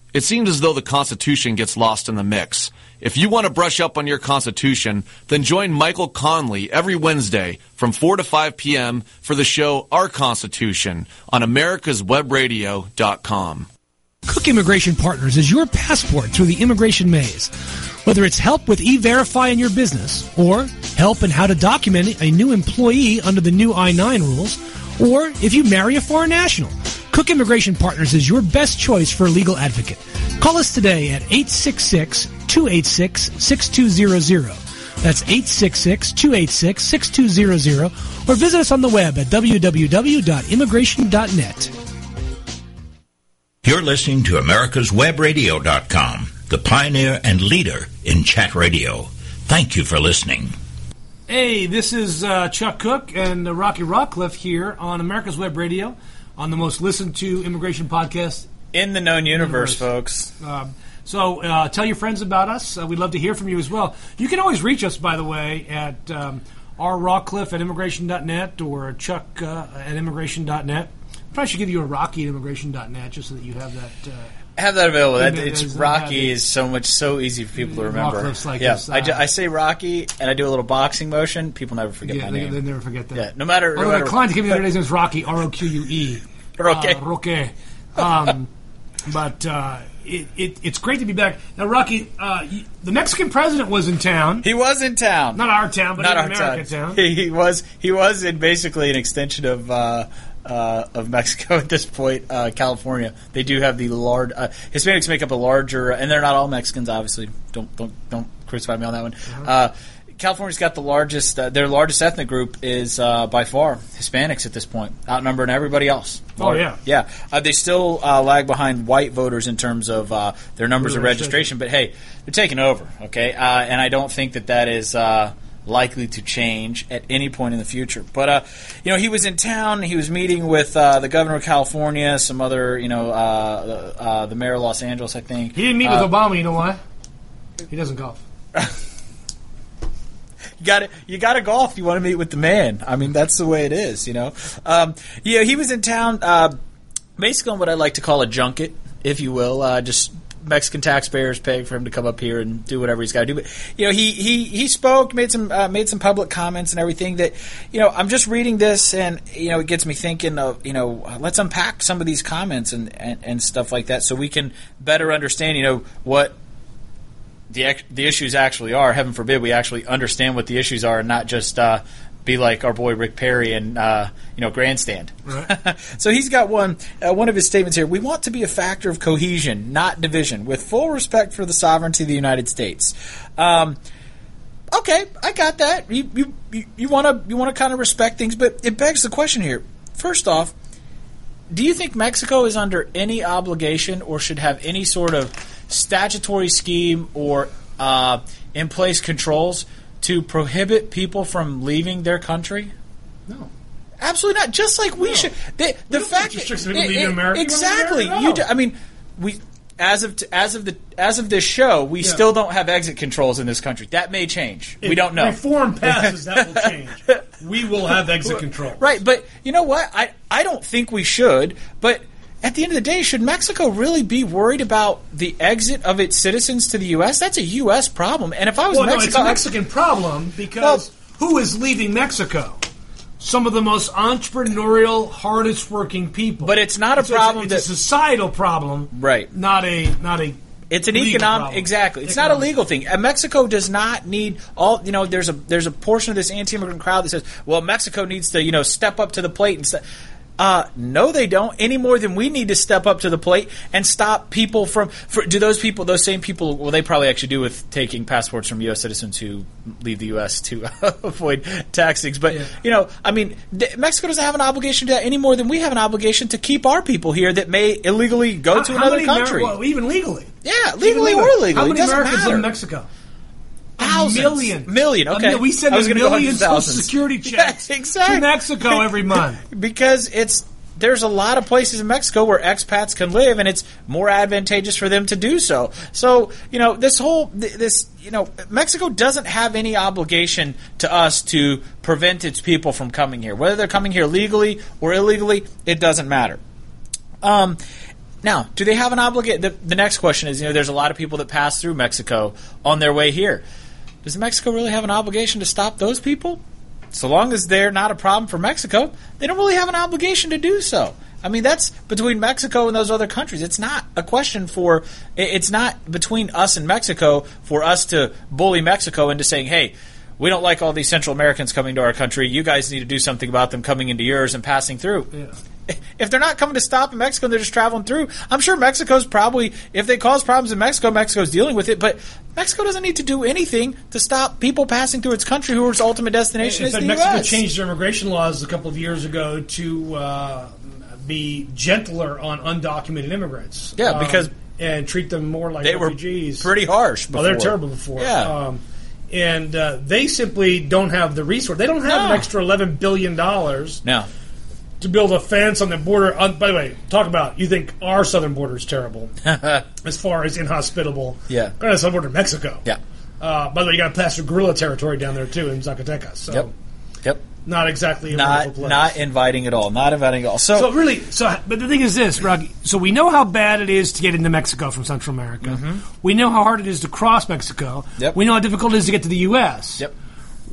Speaker 5: it seems as though the Constitution gets lost in the mix. If you want to brush up on your Constitution, then join Michael Conley every Wednesday from 4 to 5 p.m. for the show Our Constitution on americaswebradio.com.
Speaker 6: Cook Immigration Partners is your passport through the immigration maze. Whether it's help with e-verify in your business, or help in how to document a new employee under the new I-9 rules, or if you marry a foreign national, Cook Immigration Partners is your best choice for a legal advocate. Call us today at 866-286-6200. That's 866-286-6200 or visit us on the web at www.immigration.net.
Speaker 1: You're listening to America'sWebRadio.com, the pioneer and leader in chat radio. Thank you for listening.
Speaker 2: Hey, this is uh, Chuck Cook and uh, Rocky Rockcliffe here on America's Web Radio on the most listened to immigration podcast.
Speaker 3: In the known universe,
Speaker 2: Universe.
Speaker 3: folks.
Speaker 2: Um, so uh, tell your friends about us. Uh, we'd love to hear from you as well. You can always reach us, by the way, at um, rrockcliffe at immigration.net or chuck uh, at immigration.net. Probably should give you a rocky at immigration.net just so that you have that. Uh,
Speaker 3: Have that available. That, it's
Speaker 2: there's-
Speaker 3: Rocky is so much so easy for people to remember.
Speaker 2: Like
Speaker 3: yeah, I, ju-
Speaker 2: uh,
Speaker 3: I say Rocky and I do a little boxing motion. People never forget
Speaker 2: yeah,
Speaker 3: my
Speaker 2: they,
Speaker 3: name.
Speaker 2: they never forget that.
Speaker 3: yeah, no matter. no
Speaker 2: Although
Speaker 3: matter
Speaker 2: the client gave me the other day, his name is Rocky, R O Q U E.
Speaker 3: Roque.
Speaker 2: Uh, Roque. Um, but uh, it, it, it's great to be back. Now, Rocky, uh, the Mexican president was in town.
Speaker 3: he was in town.
Speaker 2: Not our town, but
Speaker 3: not
Speaker 2: in
Speaker 3: our
Speaker 2: America
Speaker 3: town.
Speaker 2: town.
Speaker 3: He, he was he was in basically an extension of uh, uh, of Mexico at this point. Uh, California, they do have the large uh, Hispanics make up a larger, and they're not all Mexicans, obviously. Don't don't don't crucify me on that one.
Speaker 2: Uh-huh.
Speaker 3: California's got the largest. Uh, their largest ethnic group is uh, by far Hispanics at this point, outnumbering everybody else.
Speaker 2: Oh, yeah.
Speaker 3: yeah. Uh, they still uh, lag behind white voters in terms of uh, their numbers of registration, but hey, they're taking over. Okay, uh, and I don't think that that is. Uh, likely to change at any point in the future. But uh, you know, he was in town. He was meeting with uh, the governor of California, some other, you know, uh, uh, the mayor of Los Angeles, I think.
Speaker 2: He didn't meet with Obama. You know why? He doesn't golf.
Speaker 3: you got to you got to golf. You want to meet with the man. I mean, that's the way it is. You know. Um, yeah, he was in town. Uh, basically, on what I like to call a junket, if you will. Uh, just Mexican taxpayers paying for him to come up here and do whatever he's got to do. But you know, he he he spoke, made some uh, made some public comments and everything. That you know, I'm just reading this, and you know, it gets me thinking of you know, let's unpack some of these comments and and, and stuff like that, so we can better understand. You know what the the issues actually are. Heaven forbid we actually understand what the issues are and not just uh, be like our boy Rick Perry and uh, you know grandstand. so he's got one uh, one of his statements here. We want to be a factor of cohesion, not division, with full respect for the sovereignty of the United States. Um, okay, I got that. You- you want to you want to kind of respect things, but it begs the question here. First off, do you think Mexico is under any obligation or should have any sort of statutory scheme or uh, in place controls to prohibit people from leaving their country?
Speaker 2: No.
Speaker 3: Absolutely not. Just like we should. The, the
Speaker 2: don't
Speaker 3: fact
Speaker 2: restrictions
Speaker 3: it- it- exactly.
Speaker 2: No.
Speaker 3: You. Do, I mean, we as of t- as of the as of this show, we still don't have exit controls in this country. That may change. we don't know.
Speaker 2: Reform passes, that will change. We will have exit control.
Speaker 3: Right, but you know what? I, I don't think we should. But at the end of the day, should Mexico really be worried about the exit of its citizens to the U.S.? That's a U.S. problem. And if I was
Speaker 2: Well, no, it's a Mexican problem because who is leaving Mexico? Some of the most entrepreneurial, hardest working people.
Speaker 3: But it's not a
Speaker 2: So
Speaker 3: problem
Speaker 2: It's a,
Speaker 3: that-
Speaker 2: a societal problem,
Speaker 3: Right.
Speaker 2: Not a not a.
Speaker 3: It's an economic
Speaker 2: problem.
Speaker 3: exactly. It's not a legal thing. And Mexico does not need all. You know, there's a there's a portion of this anti-immigrant crowd that says, "Well, Mexico needs to you know step up to the plate and." St-. Uh, no, they don't any more than we need to step up to the plate and stop people from. For, do those people, those same people, well, they probably actually do with taking passports from U.S. citizens who leave the U.S. to avoid taxings. But you know, I mean, Mexico doesn't have an obligation to that any more than we have an obligation to keep our people here that may illegally go
Speaker 2: How-
Speaker 3: to another
Speaker 2: many Ameri-
Speaker 3: country.
Speaker 2: well, even legally.
Speaker 3: Yeah,
Speaker 2: Even
Speaker 3: legally or illegally.
Speaker 2: How many Americans
Speaker 3: matter.
Speaker 2: in Mexico?
Speaker 3: Thousands.
Speaker 2: million.
Speaker 3: Million,
Speaker 2: A
Speaker 3: okay.
Speaker 2: we send
Speaker 3: I was
Speaker 2: a
Speaker 3: gonna go
Speaker 2: million Social. Security
Speaker 3: Yeah,
Speaker 2: checks
Speaker 3: exactly.
Speaker 2: to Mexico every month.
Speaker 3: because it's there's a lot of places in Mexico where expats can live, and it's more advantageous for them to do so. So, you know, this whole th- this you know, Mexico doesn't have any obligation to us to prevent its people from coming here, whether they're coming here legally or illegally. It doesn't matter. Um, now, do they have an obligation? The, the next question is, you know, there's a lot of people that pass through Mexico on their way here. Does Mexico really have an obligation to stop those people? So long as they're not a problem for Mexico, they don't really have an obligation to do so. I mean, that's between Mexico and those other countries. It's not a question for, it's not between us and Mexico for us to bully Mexico into saying, hey, we don't like all these Central Americans coming to our country. You guys need to do something about them coming into yours and passing through. If they're not coming to stop in Mexico, and they're just traveling through. I'm sure Mexico's probably, if they cause problems in Mexico, Mexico's dealing with it. But Mexico doesn't need to do anything to stop people passing through its country whose ultimate destination
Speaker 2: In
Speaker 3: is
Speaker 2: fact, Mexico
Speaker 3: U.S.
Speaker 2: changed their immigration laws a couple of years ago to uh, be gentler on undocumented immigrants.
Speaker 3: Yeah,
Speaker 2: Um,
Speaker 3: because
Speaker 2: and treat them more like
Speaker 3: they were pretty harsh. Before.
Speaker 2: Oh, they're terrible before.
Speaker 3: Yeah.
Speaker 2: Um, and uh, they simply don't have the resource. They don't have
Speaker 3: No.
Speaker 2: an extra eleven billion dollars
Speaker 3: no.
Speaker 2: To build a fence on the border. Uh, by the way, talk about you think our southern border is terrible as far as inhospitable.
Speaker 3: Yeah.
Speaker 2: The southern border of Mexico.
Speaker 3: Yeah.
Speaker 2: Uh, by the way, you got to pass through guerrilla territory down there too in Zacatecas. So
Speaker 3: Yep. Yep.
Speaker 2: not exactly a
Speaker 3: Not
Speaker 2: place.
Speaker 3: not inviting at all. Not inviting at all. So,
Speaker 2: So really, so but the thing is this, Rocky. So we know how bad it is to get into Mexico from Central America. We know how hard it is to cross Mexico.
Speaker 3: Mm-hmm. Yep.
Speaker 2: We know how difficult it is to get to the U.S.
Speaker 3: Yep.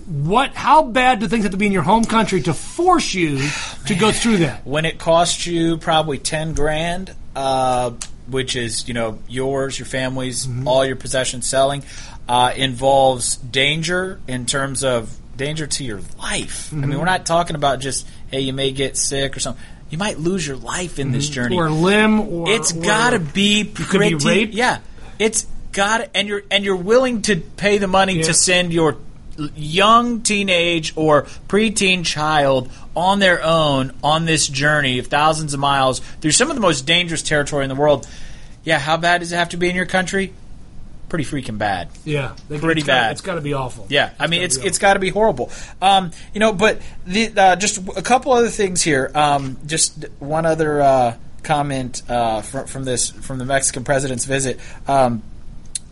Speaker 2: What? How bad do things have to be in your home country to force you to go through that?
Speaker 3: when it costs you probably 10 grand uh, which is you know yours your family's
Speaker 2: Mm-hmm.
Speaker 3: all your possessions selling uh, involves danger in terms of danger to your life i
Speaker 2: Mm-hmm.
Speaker 3: mean we're not talking about just hey you may get sick or something you might lose your life in this journey
Speaker 2: Mm-hmm. Or limb, or
Speaker 3: it's got to be
Speaker 2: could be raped?
Speaker 3: yeah it's got and you're and you're willing to pay the money
Speaker 2: Yeah.
Speaker 3: to send your young teenage or preteen child on their own on this journey of thousands of miles through some of the most dangerous territory in the world yeah how bad does it have to be in your country pretty freaking bad
Speaker 2: Yeah, they-
Speaker 3: Pretty
Speaker 2: it's gotta-
Speaker 3: bad.
Speaker 2: It's got to be awful.
Speaker 3: yeah, I mean
Speaker 2: gotta
Speaker 3: it's it's got to be horrible. Um, you know, but the, uh, just a couple other things here. Um, just one other uh, comment uh, from, from this from the Mexican president's visit. Um,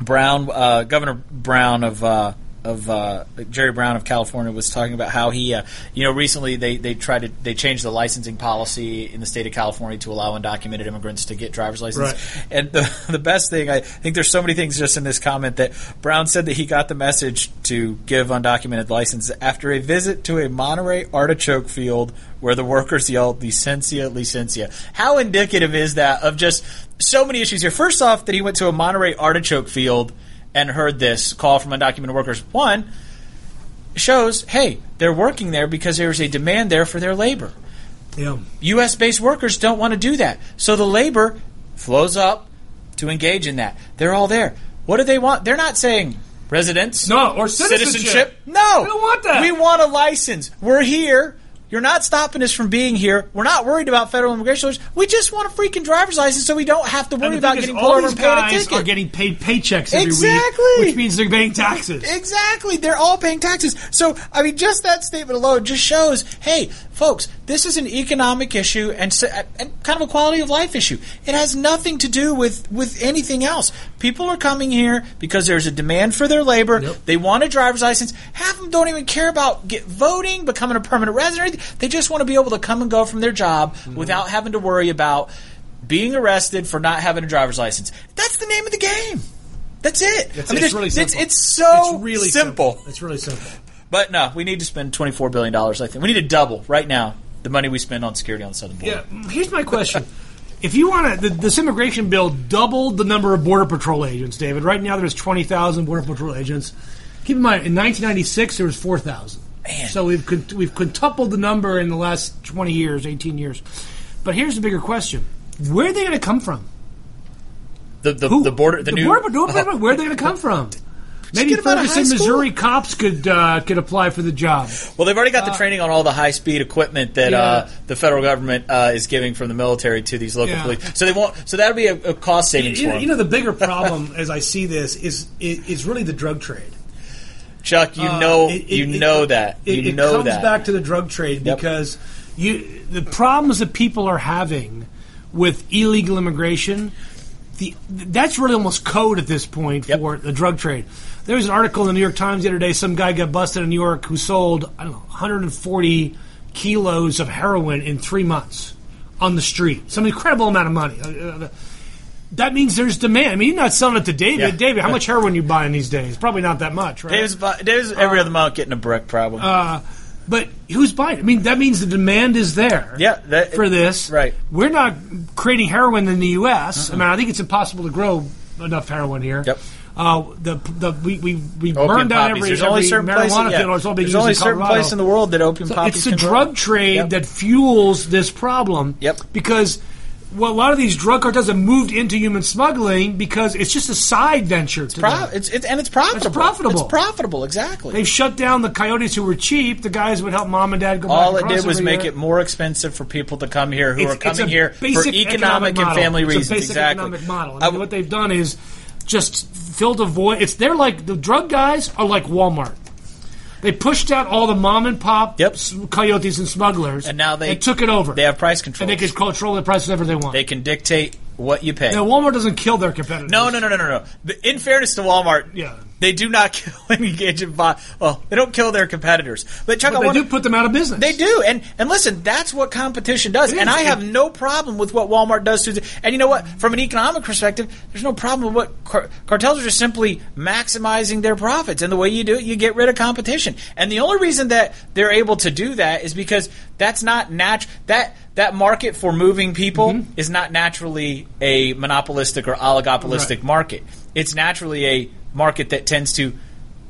Speaker 3: Brown, uh, Governor Brown of uh, of uh, Jerry Brown of California was talking about how he, uh, you know, recently they they tried to they changed the licensing policy in the state of California to allow undocumented immigrants to get driver's license.
Speaker 2: Right.
Speaker 3: And the the best thing I think there's so many things just in this comment that Brown said that he got the message to give undocumented license after a visit to a Monterey artichoke field where the workers yelled "licencia, licencia." How indicative is that of just so many issues here? First off, that he went to a Monterey artichoke field and heard this call from undocumented workers. One shows, hey, they're working there because there's a demand there for their labor.
Speaker 2: Yeah.
Speaker 3: U.S. based workers don't want to do that. So the labor flows up to engage in that. They're all there. What do they want? They're not saying residence.
Speaker 2: No, or citizenship.
Speaker 3: No.
Speaker 2: We don't want that.
Speaker 3: We want a license. We're here. You're not stopping us from being here. We're not worried about federal immigration laws. We just want a freaking driver's license so we don't have to worry about getting pulled over and paying a
Speaker 2: guys
Speaker 3: ticket.
Speaker 2: are getting paid paychecks every
Speaker 3: Exactly.
Speaker 2: week, which means they're paying taxes.
Speaker 3: Exactly. They're all paying taxes. So, I mean, just that statement alone just shows, hey, folks, this is an economic issue and, and kind of a quality of life issue. It has nothing to do with, with anything else. People are coming here because there's a demand for their labor.
Speaker 2: Yep.
Speaker 3: They want a driver's license. Half of them don't even care about get voting, becoming a permanent resident. They just want to be able to come and go from their job
Speaker 2: Mm-hmm.
Speaker 3: without having to worry about being arrested for not having a driver's license. That's the name of the game. That's it.
Speaker 2: It's,
Speaker 3: I mean,
Speaker 2: it's really simple.
Speaker 3: It's, so
Speaker 2: It's really
Speaker 3: simple.
Speaker 2: It's really simple.
Speaker 3: But no, we need to spend twenty four billion dollars. I think we need to double right now the money we spend on security on the southern border.
Speaker 2: Yeah. Mm, here's my question. If you want to, this immigration bill doubled the number of border patrol agents, David. Right now, there's 20,000 border patrol agents. Keep in mind, in 1996, there was 4,000.
Speaker 3: Man.
Speaker 2: So we've we've quintupled the number in the last 20 years, 18 years. But here's the bigger question: Where are they going to come from?
Speaker 3: The the,
Speaker 2: Who?
Speaker 3: the border the, new
Speaker 2: border where are they going to come from? Maybe
Speaker 3: get 'em out
Speaker 2: Ferguson. Missouri cops could uh, could apply for the job.
Speaker 3: Well, they've already got the training on all the high speed equipment that uh, the federal government uh, is giving from the military to these local
Speaker 2: Yeah.
Speaker 3: police. So they won't. So that'll be a, a cost savings
Speaker 2: You
Speaker 3: for
Speaker 2: know, you know, the bigger problem as I see this is is, is really the drug trade.
Speaker 3: Chuck, you
Speaker 2: Uh,
Speaker 3: know,
Speaker 2: it- it-
Speaker 3: you
Speaker 2: it-
Speaker 3: know that.
Speaker 2: It,
Speaker 3: you
Speaker 2: it
Speaker 3: know
Speaker 2: comes
Speaker 3: that.
Speaker 2: back to the drug trade
Speaker 3: Yep.
Speaker 2: because you the problems that people are having with illegal immigration. The, that's really almost code at this point
Speaker 3: Yep.
Speaker 2: for the drug trade. There was an article in the New York Times the other day. Some guy got busted in New York who sold I don't know 140 kilos of heroin in three months on the street. Some incredible amount of money. Uh, uh, That means there's demand. I mean, you're not selling it to David.
Speaker 3: Yeah.
Speaker 2: David, how much heroin you buying these days? Probably not that much, right?
Speaker 3: Dave's, bu- Dave's every other month getting a brick problem.
Speaker 2: Uh, but who's buying? it? I mean, that means the demand is there.
Speaker 3: Yeah, that-
Speaker 2: for this,
Speaker 3: right.
Speaker 2: We're not creating heroin in the U.S. I mean, I think it's impossible to grow enough heroin here.
Speaker 3: Yep.
Speaker 2: Uh, the the we we, we burned down every,
Speaker 3: There's
Speaker 2: every
Speaker 3: only certain
Speaker 2: marijuana
Speaker 3: places. Yeah.
Speaker 2: field. It's all being
Speaker 3: There's only
Speaker 2: in
Speaker 3: certain
Speaker 2: Colorado.
Speaker 3: place in the world that opium
Speaker 2: So
Speaker 3: poppies.
Speaker 2: it's the drug trade
Speaker 3: Yep.
Speaker 2: that fuels this problem.
Speaker 3: Yep.
Speaker 2: Because well, a lot of these drug cartels have moved into human smuggling because it's just a side venture. them.
Speaker 3: it's, it's and it's profitable.
Speaker 2: profitable.
Speaker 3: It's profitable. Exactly.
Speaker 2: They've shut down the coyotes who were cheap. The guys would help mom and dad go.
Speaker 3: All it did was make
Speaker 2: year.
Speaker 3: it more expensive for people to come here who
Speaker 2: It's-
Speaker 3: are coming here for
Speaker 2: basic
Speaker 3: economic, and family
Speaker 2: It's
Speaker 3: reasons.
Speaker 2: basic
Speaker 3: exactly.
Speaker 2: economic model.
Speaker 3: I
Speaker 2: I mean, what they've done is just filled a void. It's they're like the drug guys are like Walmart. They pushed out all the mom and pop
Speaker 3: Yep.
Speaker 2: coyotes and smugglers,
Speaker 3: And now they-
Speaker 2: took it over.
Speaker 3: they have price control.
Speaker 2: and they can control the price whatever they want.
Speaker 3: They can dictate what you pay.
Speaker 2: now, Walmart doesn't kill their competitors.
Speaker 3: No, no, no, no, no, no. In fairness to Walmart,
Speaker 2: Yeah.
Speaker 3: They do not kill any engagement. Bo- well, they don't kill their competitors. But Chuck,
Speaker 2: But
Speaker 3: I
Speaker 2: they
Speaker 3: want
Speaker 2: do put them out of business.
Speaker 3: They do, and and listen, that's what competition does.
Speaker 2: It
Speaker 3: And
Speaker 2: is.
Speaker 3: I have no problem with what Walmart does to. And you know what? From an economic perspective, there's no problem with what car- cartels are just simply maximizing their profits. And the way you do it, you get rid of competition. And the only reason that they're able to do that is because that's not natural. That that market for moving people
Speaker 2: Mm-hmm.
Speaker 3: is not naturally a monopolistic or oligopolistic
Speaker 2: Right.
Speaker 3: market. It's naturally a market that tends to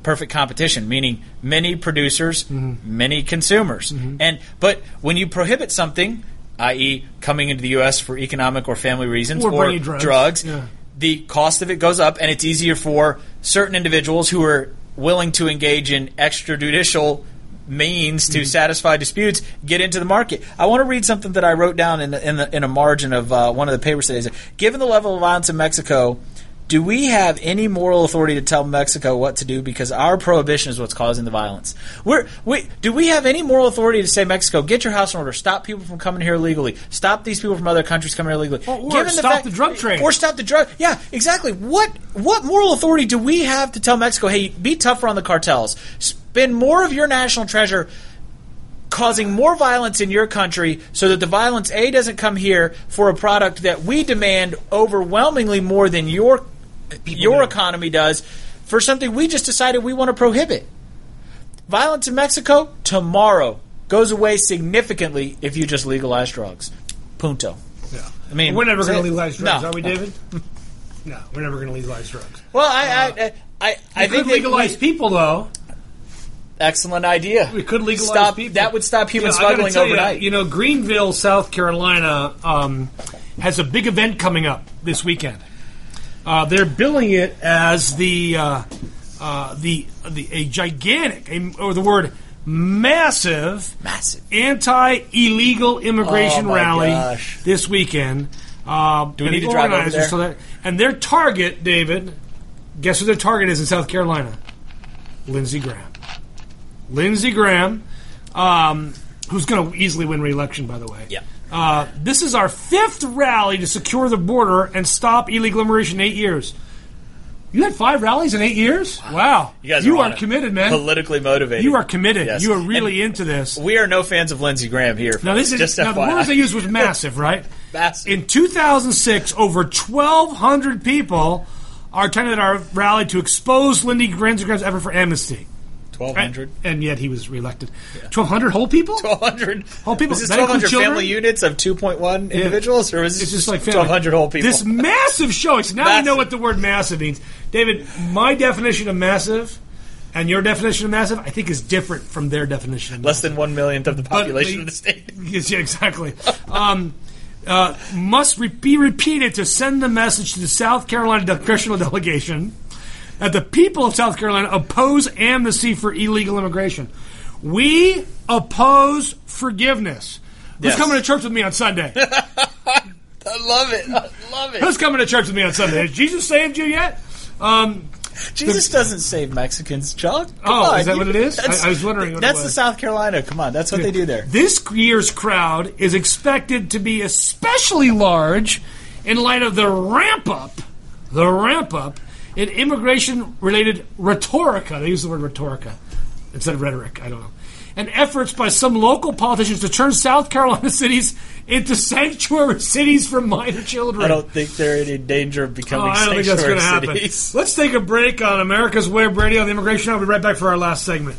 Speaker 3: perfect competition, meaning many producers,
Speaker 2: Mm-hmm.
Speaker 3: many consumers. And but when you prohibit something, i.e., coming into the U.S. for economic or family reasons,
Speaker 2: Or bringing drugs. Yeah.
Speaker 3: the cost of it goes up, and it's easier for certain individuals who are willing to engage in extrajudicial means to satisfy disputes get into the market. I want to read something that I wrote down in the, in, the, in a margin of uh, one of the papers today. Given the level of violence in Mexico, do we have any moral authority to tell Mexico what to do because our prohibition is what's causing the violence? We're, we, do we have any moral authority to say, Mexico, get your house in order, stop people from coming here illegally, stop these people from other countries coming here illegally?
Speaker 2: Or- or
Speaker 3: Given
Speaker 2: stop the drug trade.
Speaker 3: Or stop the drug. Yeah, exactly. What what moral authority do we have to tell Mexico, hey, be tougher on the cartels, spend more of your national treasure causing more violence in your country so that the violence A doesn't come here for a product that we demand overwhelmingly more than your your
Speaker 2: do.
Speaker 3: economy does for something we just decided we want to prohibit. Violence in Mexico tomorrow goes away significantly if you just legalize drugs. Punto.
Speaker 2: Yeah.
Speaker 3: I mean,
Speaker 2: we're never going to legalize drugs,
Speaker 3: no.
Speaker 2: are we, David? no, we're never going to legalize drugs.
Speaker 3: Well, I, I, I, I, I
Speaker 2: We
Speaker 3: think
Speaker 2: legalize people, though.
Speaker 3: Excellent idea.
Speaker 2: We could legalize
Speaker 3: stop,
Speaker 2: people.
Speaker 3: That would stop human
Speaker 2: You know,
Speaker 3: smuggling
Speaker 2: tell you,
Speaker 3: overnight.
Speaker 2: You, know, Greenville, South Carolina, um, has a big event coming up this weekend. Uh, they're billing it as the uh, uh, the the a gigantic, a, or the word massive,
Speaker 3: Massive.
Speaker 2: anti-illegal immigration
Speaker 3: Oh,
Speaker 2: rally
Speaker 3: gosh.
Speaker 2: this weekend. Uh,
Speaker 3: Do we need to drive over there?
Speaker 2: So that, and their target, David, guess who their target is in South Carolina? Lindsey Graham. Lindsey Graham, um, who's going to easily win re-election, by the way.
Speaker 3: Yeah.
Speaker 2: Uh, this is our fifth rally to secure the border and stop illegal immigration in eight years. You had five rallies in eight years? Wow.
Speaker 3: You guys
Speaker 2: you
Speaker 3: are,
Speaker 2: are, committed, man.
Speaker 3: Politically motivated.
Speaker 2: you are committed.
Speaker 3: Yes.
Speaker 2: You are really
Speaker 3: And
Speaker 2: into this.
Speaker 3: We are no fans of Lindsey Graham here.
Speaker 2: Now this is
Speaker 3: just
Speaker 2: now the words they used was massive, right?
Speaker 3: Massive.
Speaker 2: In 2006, over 1,200 people are attended our rally to expose Lindsey Graham's effort for amnesty.
Speaker 3: Twelve hundred.
Speaker 2: And, yet he was reelected. 1,200 whole people?
Speaker 3: Twelve hundred
Speaker 2: Whole people.
Speaker 3: Was
Speaker 2: That
Speaker 3: twelve hundred family units of two point one individuals, or was this
Speaker 2: It's just like
Speaker 3: twelve hundred whole people?
Speaker 2: This massive showing. So now we know what the word massive means. David, my definition of massive and your definition of massive, I think, is different from their definition of
Speaker 3: Less than one millionth of the population of the state.
Speaker 2: Yeah, exactly. um, uh, must re- be repeated to send the message to the South Carolina congressional delegation that the people of South Carolina oppose amnesty for illegal immigration. We oppose forgiveness. Who's
Speaker 3: Yes.
Speaker 2: coming to church with me on Sunday?
Speaker 3: I love it. I love it.
Speaker 2: Who's coming to church with me on Sunday? Has Jesus saved you yet? Um,
Speaker 3: Jesus doesn't save Mexicans, Chuck. Come
Speaker 2: Oh,
Speaker 3: on,
Speaker 2: is that
Speaker 3: you-
Speaker 2: what it is? I- I was wondering
Speaker 3: that's
Speaker 2: was.
Speaker 3: the South Carolina. Come on, that's what they do there.
Speaker 2: This year's crowd is expected to be especially large in light of the ramp up, the ramp up in immigration related rhetorica. They use the word rhetorica instead of rhetoric. I don't know. And efforts by some local politicians to turn South Carolina cities into sanctuary cities for minor children.
Speaker 3: I don't think they're in danger of
Speaker 2: Oh,
Speaker 3: becoming
Speaker 2: I don't think that's to happen.
Speaker 3: cities.
Speaker 2: Let's take a break on America's Web Radio, the Immigration. We'll be right back for our last segment.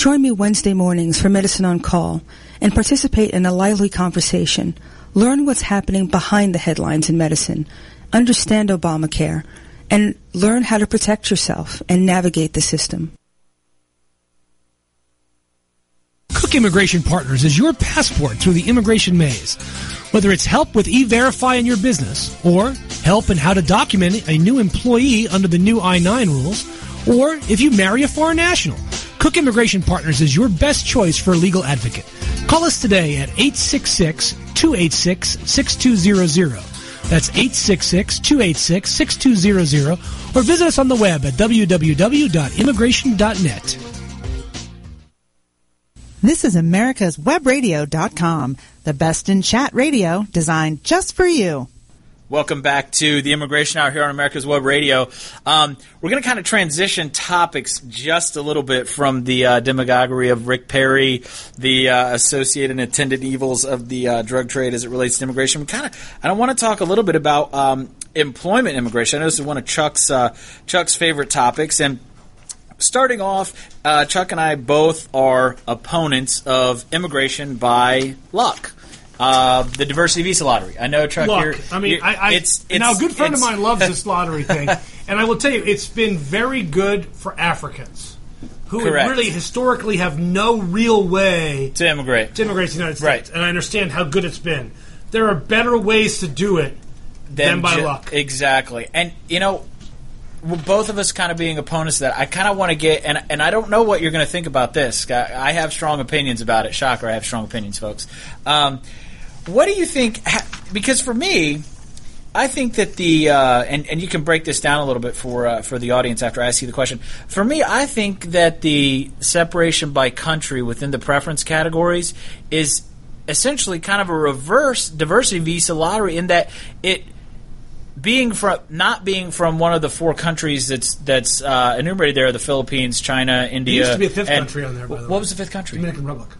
Speaker 7: Join me Wednesday mornings for Medicine on Call and participate in a lively conversation. Learn what's happening behind the headlines in medicine, understand Obamacare, and learn how to protect yourself and navigate the system.
Speaker 6: Cook Immigration Partners is your passport through the immigration maze. Whether it's help with e-verify in your business, or help in how to document a new employee under the new I-9 rules, or if you marry a foreign national, Cook Immigration Partners is your best choice for a legal advocate. Call us today at 866-286-6200. That's 866-286-6200 or visit us on the web at www.immigration.net.
Speaker 8: This is America's Webradio.com, the best in chat radio designed just for you.
Speaker 3: Welcome back to the Immigration Hour here on America's Web Radio. Um, we're going to kind of transition topics just a little bit from the uh, demagoguery of Rick Perry, the uh, associated and attendant evils of the uh, drug trade as it relates to immigration. Kind of, I want to talk a little bit about um, employment immigration. I know this is one of Chuck's uh, Chuck's favorite topics, and starting off, uh, Chuck and I both are opponents of immigration by luck. Uh, the diversity visa lottery. I know, Chuck.
Speaker 2: Look,
Speaker 3: you're,
Speaker 2: I mean,
Speaker 3: you're-
Speaker 2: I, I
Speaker 3: it's, it's
Speaker 2: now a good friend of mine loves this lottery thing, and I will tell you, it's been very good for Africans who
Speaker 3: Correct.
Speaker 2: really historically have no real way
Speaker 3: to immigrate.
Speaker 2: to immigrate to the United States,
Speaker 3: Right.
Speaker 2: and I understand how good it's been. There are better ways to do it than by
Speaker 3: ju-
Speaker 2: luck.
Speaker 3: Exactly. And, you know, both of us kind of being opponents of that, I kind of want to get, and, and I don't know what you're going to think about this. I, I have strong opinions about it. Shocker, I have strong opinions, folks. Um, what do you think? Because for me, I think that the uh, and and you can break this down a little bit for uh, for the audience after I ask you the question. For me, I think that the separation by country within the preference categories is essentially kind of a reverse diversity visa lottery in that it being from not being from one of the four countries that's that's uh, enumerated there the Philippines, China, India.
Speaker 2: used to be a fifth
Speaker 3: and-
Speaker 2: country on there, by the
Speaker 3: what
Speaker 2: way.
Speaker 3: was the fifth country?
Speaker 2: Dominican Republic.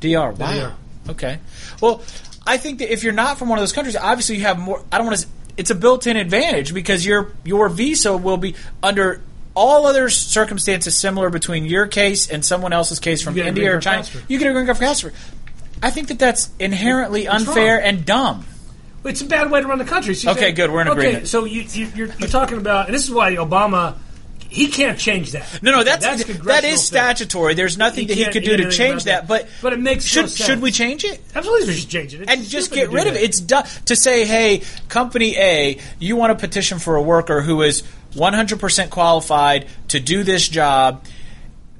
Speaker 3: DR. Wow.
Speaker 2: DR.
Speaker 3: Okay. Well, I think that if you're not from one of those countries, obviously you have more. I don't want to. It's a built-in advantage because your your visa will be under all other circumstances similar between your case and someone else's case from
Speaker 2: You get a
Speaker 3: India or China. You get a green card faster. I think that that's inherently unfair
Speaker 2: wrong.
Speaker 3: and dumb.
Speaker 2: It's a bad way to run the country. So
Speaker 3: Okay,
Speaker 2: say-
Speaker 3: good, we're in
Speaker 2: okay,
Speaker 3: agreement.
Speaker 2: So you, you, you're, you're talking about, and this is why Obama, he can't change that.
Speaker 3: No, no, that's,
Speaker 2: That's
Speaker 3: that is statutory. There's nothing
Speaker 2: He
Speaker 3: that he could
Speaker 2: do
Speaker 3: do to change that.
Speaker 2: that.
Speaker 3: But
Speaker 2: But it makes
Speaker 3: should
Speaker 2: no
Speaker 3: should we change it?
Speaker 2: Absolutely, we should change it. It's
Speaker 3: and just get rid of it. It's du- to say, hey, company A, you want to petition for a worker who is 100% qualified to do this job.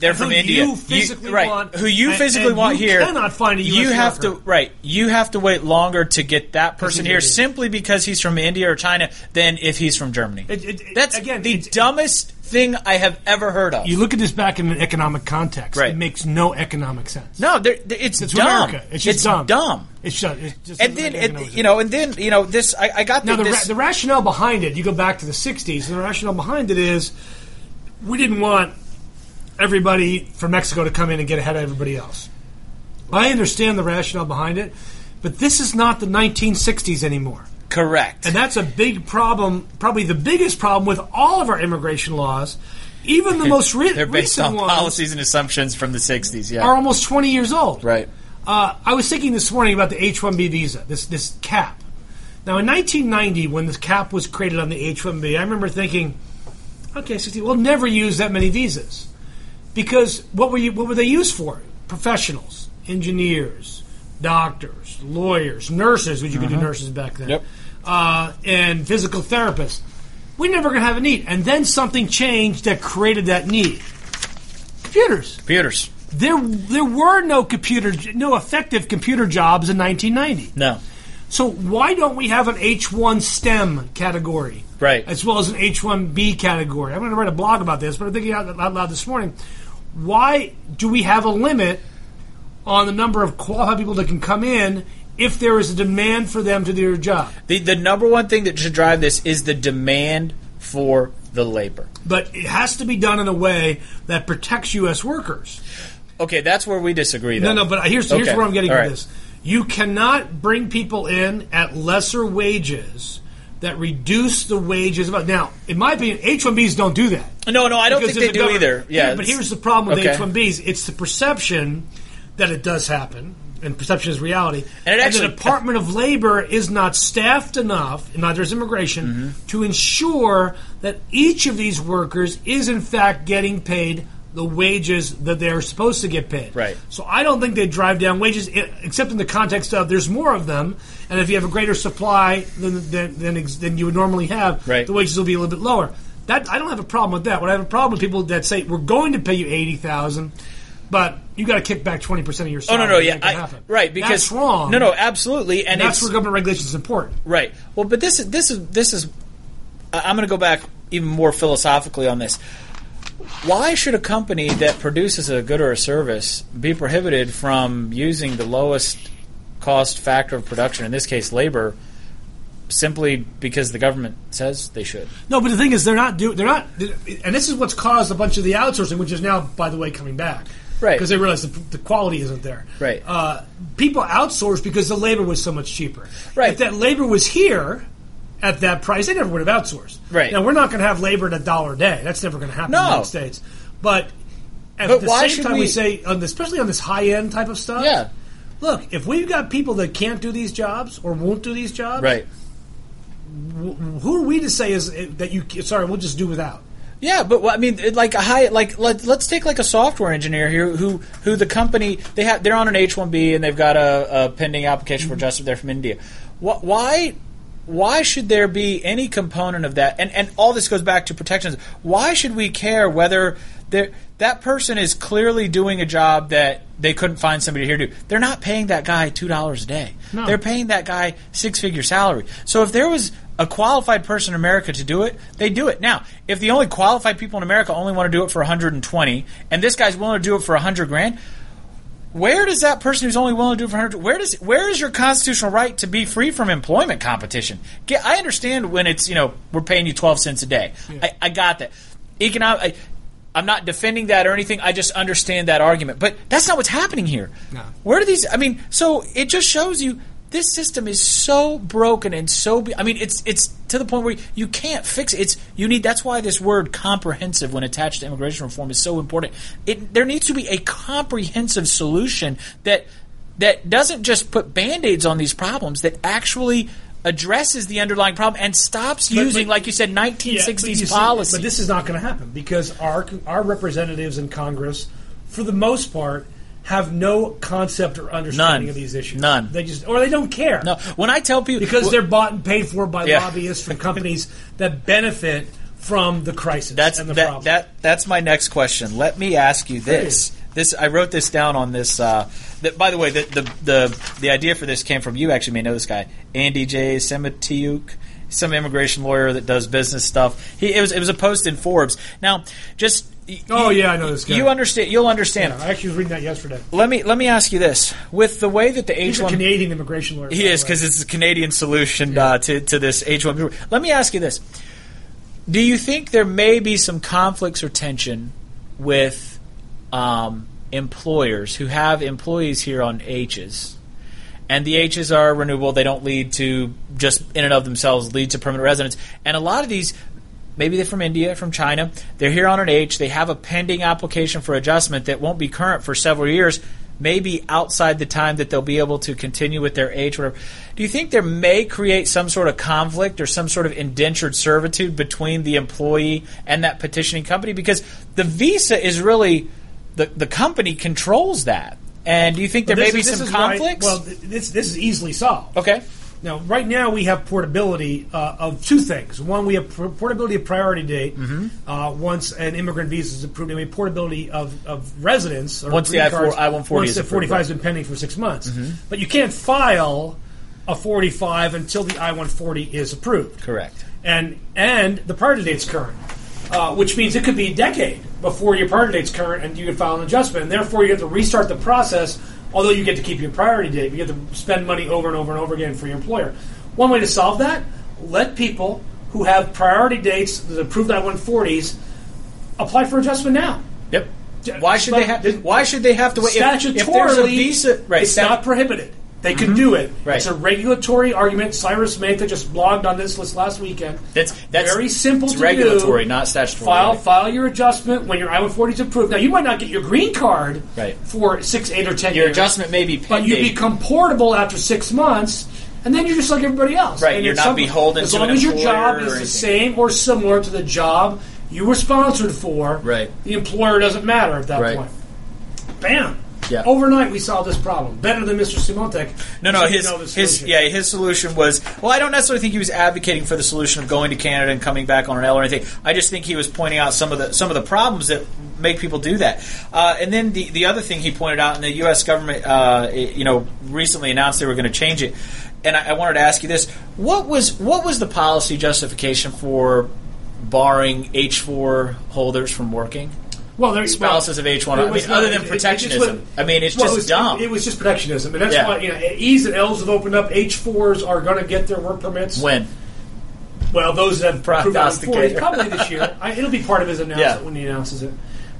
Speaker 3: They're from India,
Speaker 2: you physically
Speaker 3: right?
Speaker 2: want,
Speaker 3: who you physically
Speaker 2: and
Speaker 3: want
Speaker 2: you
Speaker 3: here?
Speaker 2: cannot find a US
Speaker 3: You have
Speaker 2: worker.
Speaker 3: to right. You have to wait longer to get that person here
Speaker 2: Indian.
Speaker 3: simply because he's from India or China than if he's from Germany.
Speaker 2: It- it- it-
Speaker 3: That's
Speaker 2: again,
Speaker 3: the dumbest thing I have ever heard of.
Speaker 2: You look at this back in an economic context.
Speaker 3: Right.
Speaker 2: It makes no economic sense.
Speaker 3: no, there- there- it's,
Speaker 2: It's
Speaker 3: dumb.
Speaker 2: America. It's just dumb.
Speaker 3: dumb.
Speaker 2: It's just, it's just
Speaker 3: And then, and, you know, and then, you know, this. I, I got
Speaker 2: Now, the,
Speaker 3: this.
Speaker 2: ra- the rationale behind it, you go back to the 60s, and the rationale behind it is we didn't want everybody from Mexico to come in and get ahead of everybody else. I understand the rationale behind it, but this is not the 1960s anymore.
Speaker 3: correct.
Speaker 2: And that's a big problem, probably the biggest problem with all of our immigration laws. Even the most re-
Speaker 3: They're based
Speaker 2: recent
Speaker 3: on
Speaker 2: ones
Speaker 3: policies and assumptions from the '60s. Yeah,
Speaker 2: are almost 20 years old.
Speaker 3: right.
Speaker 2: Uh, I was thinking this morning about the H-1B visa, this this cap. Now, in 1990, when this cap was created on the H-1B, I remember thinking, okay, 60, we'll never use that many visas because what were you, what were they used for? Professionals, engineers, doctors, lawyers, nurses, which you could do nurses back then,
Speaker 3: Yep.
Speaker 2: uh, and physical therapists. We're never going to have a need, and then something changed that created that need. Computers
Speaker 3: Computers.
Speaker 2: there there were no computer no effective computer jobs in 1990.
Speaker 3: No.
Speaker 2: So why don't we have an H1 STEM category,
Speaker 3: Right.
Speaker 2: as well as an H1B category? I'm going to write a blog about this, but I'm thinking out loud this morning. Why do we have a limit on the number of qualified people that can come in if there is a demand for them to do their job.
Speaker 3: The the number one thing that should drive this is the demand for the labor.
Speaker 2: But it has to be done in a way that protects U.S. workers.
Speaker 3: Okay, that's where we disagree.
Speaker 2: No,
Speaker 3: Though.
Speaker 2: no, but here's, here's
Speaker 3: Okay.
Speaker 2: where I'm getting
Speaker 3: All
Speaker 2: with
Speaker 3: right.
Speaker 2: this. You cannot bring people in at lesser wages that reduce the wages. Of, now, in my opinion, H-1Bs don't do that.
Speaker 3: No, no, I don't think they do either. Yeah,
Speaker 2: but here's the problem with
Speaker 3: okay.
Speaker 2: H-1Bs: it's the perception that it does happen, and perception is reality.
Speaker 3: And it actually-
Speaker 2: the Department of Labor is not staffed enough, and neither is immigration,
Speaker 3: Mm-hmm.
Speaker 2: to ensure that each of these workers is in fact getting paid the wages that they're supposed to get paid.
Speaker 3: Right.
Speaker 2: So I don't think they drive down wages, eh, except in the context of there's more of them, and if you have a greater supply than than, than, than you would normally have,
Speaker 3: Right.
Speaker 2: the wages will be a little bit lower. That I don't have a problem with that. What I have a problem with people that say we're going to pay you eighty thousand, but you got to kick back twenty percent of your
Speaker 3: Oh
Speaker 2: salary.
Speaker 3: no, no, yeah, I, right because
Speaker 2: that's wrong.
Speaker 3: No, no, absolutely, and,
Speaker 2: and that's
Speaker 3: it's
Speaker 2: where government regulation is important.
Speaker 3: right. Well, but this is this is this is. I'm going to go back even more philosophically on this. Why should a company that produces a good or a service be prohibited from using the lowest cost factor of production, in this case, labor, simply because the government says they should?
Speaker 2: No, but the thing is, they're not do they're not, and this is what's caused a bunch of the outsourcing, which is now, by the way, coming back.
Speaker 3: Right.
Speaker 2: Because they realize the, the quality isn't there.
Speaker 3: Right.
Speaker 2: Uh, people outsource because the labor was so much cheaper.
Speaker 3: Right.
Speaker 2: If that labor was here at that price, they never would have outsourced.
Speaker 3: Right.
Speaker 2: Now we're not going to have labor at a dollar a day. That's never going to happen in the United States. But at
Speaker 3: But
Speaker 2: the same time, we,
Speaker 3: we-
Speaker 2: say, on this, especially on this high end type of stuff.
Speaker 3: Yeah.
Speaker 2: Look, if we've got people that can't do these jobs or won't do these jobs,
Speaker 3: Right.
Speaker 2: who are we to say is that you? Sorry, we'll just do without.
Speaker 3: Yeah, but well, I mean, like a high, like let, let's take like a software engineer here who who the company they have they're on an H one B and they've got a, a pending application for mm-hmm. adjustment. They're from India. Wh- Why why should there be any component of that? And and all this goes back to protections. Why should we care whether that person is clearly doing a job that they couldn't find somebody here to do? They're not paying that guy two dollars a day.
Speaker 2: No.
Speaker 3: They're paying that guy six figure salary. So if there was a qualified person in America to do it, they do it. Now, if the only qualified people in America only want to do it for 120, and this guy's willing to do it for 100 grand, where does that person who's only willing to do it for 100 where does where is your constitutional right to be free from employment competition? Get, I understand when it's you know we're paying you 12 cents a day. I, I got that. Economic. I, I'm not defending that or anything. I just understand that argument. But that's not what's happening here.
Speaker 2: No.
Speaker 3: Where do these? I mean, so it just shows you this system is so broken and so. be- I mean, it's it's to the point where you can't fix it. It's you need. That's why this word "comprehensive" when attached to immigration reform is so important. It there needs to be a comprehensive solution that that doesn't just put band-aids on these problems. That actually addresses the underlying problem and stops
Speaker 2: But-
Speaker 3: using,
Speaker 2: but-
Speaker 3: like you said,
Speaker 2: Yeah, but
Speaker 3: 1960s
Speaker 2: you see-
Speaker 3: policy.
Speaker 2: But this is not going to happen because our our representatives in Congress, for the most part, have no concept or understanding
Speaker 3: None.
Speaker 2: of these issues.
Speaker 3: None.
Speaker 2: They just or they don't care.
Speaker 3: no, when I tell people
Speaker 2: because
Speaker 3: well,
Speaker 2: they're bought and paid for by
Speaker 3: Yeah.
Speaker 2: lobbyists from companies that benefit from the crisis
Speaker 3: That's
Speaker 2: and the
Speaker 3: that,
Speaker 2: problem.
Speaker 3: that that's my next question. Let me ask you this. This I wrote this down on this. Uh, that, by the way, the, the the the idea for this came from you. Actually, may know this guy, Andy J. Semotiuk, some immigration lawyer that does business stuff. He it was it was a post in Forbes. Now, just
Speaker 2: Oh, yeah, I know this guy.
Speaker 3: You understand? You'll understand.
Speaker 2: Yeah, I actually was reading that yesterday.
Speaker 3: Let me let me ask you this: with the way that the
Speaker 2: He's
Speaker 3: H
Speaker 2: a
Speaker 3: one
Speaker 2: Canadian immigration lawyer.
Speaker 3: he is because it's a Canadian solution uh, to to this H one. Let me ask you this: Do you think there may be some conflicts or tension with um, employers who have employees here on H's, and the H's are renewable? They don't lead to just in and of themselves lead to permanent residence, and a lot of these. Maybe they're from India, from China. They're here on an H. They have a pending application for adjustment that won't be current for several years maybe outside the time that they'll be able to continue with their H, whatever. Do you think there may create some sort of conflict or some sort of indentured servitude between the employee and that petitioning company? Because the visa is really the the company controls that. And do you think there
Speaker 2: This
Speaker 3: may be
Speaker 2: is- this
Speaker 3: some
Speaker 2: why-
Speaker 3: conflicts?
Speaker 2: well, this this is easily solved.
Speaker 3: okay.
Speaker 2: Now, right now we have portability uh, of two things. One, we have pr- portability of priority date
Speaker 3: Mm-hmm.
Speaker 2: uh, once an immigrant visa is approved, and we have portability of, of residence. Or
Speaker 3: Once the I-4 I-140
Speaker 2: once the 45 has been pending for six months.
Speaker 3: Mm-hmm.
Speaker 2: But you can't file a 45 until the I-140 is approved.
Speaker 3: Correct.
Speaker 2: And and the priority date's current, uh, which means it could be a decade before your priority date's current, and you can file an adjustment, and therefore you have to restart the process Although you get to keep your priority date, you get to spend money over and over and over again for your employer. One way to solve that: let people who have priority dates, the approved I-140s, apply for adjustment now.
Speaker 3: Yep. Why should they have? Why should they have to wait?
Speaker 2: Statutorily,
Speaker 3: if a visa, right?
Speaker 2: it's
Speaker 3: stat-
Speaker 2: not prohibited. They can do it.
Speaker 3: Right.
Speaker 2: It's a regulatory argument. Cyrus Mehta just blogged on this list last weekend.
Speaker 3: That's that's
Speaker 2: very simple
Speaker 3: It's
Speaker 2: to
Speaker 3: regulatory,
Speaker 2: do.
Speaker 3: not statutory.
Speaker 2: File
Speaker 3: right?
Speaker 2: file your adjustment when your I-140 is approved. Now you might not get your green card
Speaker 3: Right.
Speaker 2: for six, eight, or ten
Speaker 3: Your
Speaker 2: years.
Speaker 3: adjustment may be
Speaker 2: but you become portable after six months, and then you're just like everybody else.
Speaker 3: Right,
Speaker 2: And
Speaker 3: you're not beholden
Speaker 2: long
Speaker 3: an
Speaker 2: as long
Speaker 3: as
Speaker 2: your
Speaker 3: job
Speaker 2: is the same or similar to the job you were sponsored for,
Speaker 3: Right.
Speaker 2: the employer doesn't matter at that
Speaker 3: Right.
Speaker 2: point. Bam.
Speaker 3: Yeah.
Speaker 2: Overnight, we solved this problem better than Mr. Semotiuk.
Speaker 3: No, no,
Speaker 2: So
Speaker 3: his his
Speaker 2: solution.
Speaker 3: yeah, his solution was well. I don't necessarily think he was advocating for the solution of going to Canada and coming back on an L or anything. I just think he was pointing out some of the some of the problems that make people do that. Uh, and then the the other thing he pointed out, and the U.S. government, uh, it- you know, recently announced they were going to change it. And I, I wanted to ask you this: what was what was the policy justification for barring H four holders from working?
Speaker 2: Well, there,
Speaker 3: Spouses of H1,
Speaker 2: it
Speaker 3: I mean, other than
Speaker 2: it- it-
Speaker 3: protectionism. I mean, it's
Speaker 2: well,
Speaker 3: just
Speaker 2: it was,
Speaker 3: dumb.
Speaker 2: It, was just protectionism, and that's
Speaker 3: Yeah.
Speaker 2: why you know E's and L's have opened up. H fours are going to get their work permits.
Speaker 3: when
Speaker 2: Well, those that have approved on
Speaker 3: Prognosticator.
Speaker 2: 40, probably this year. I, it'll be part of his announcement
Speaker 3: Yeah.
Speaker 2: when he announces it.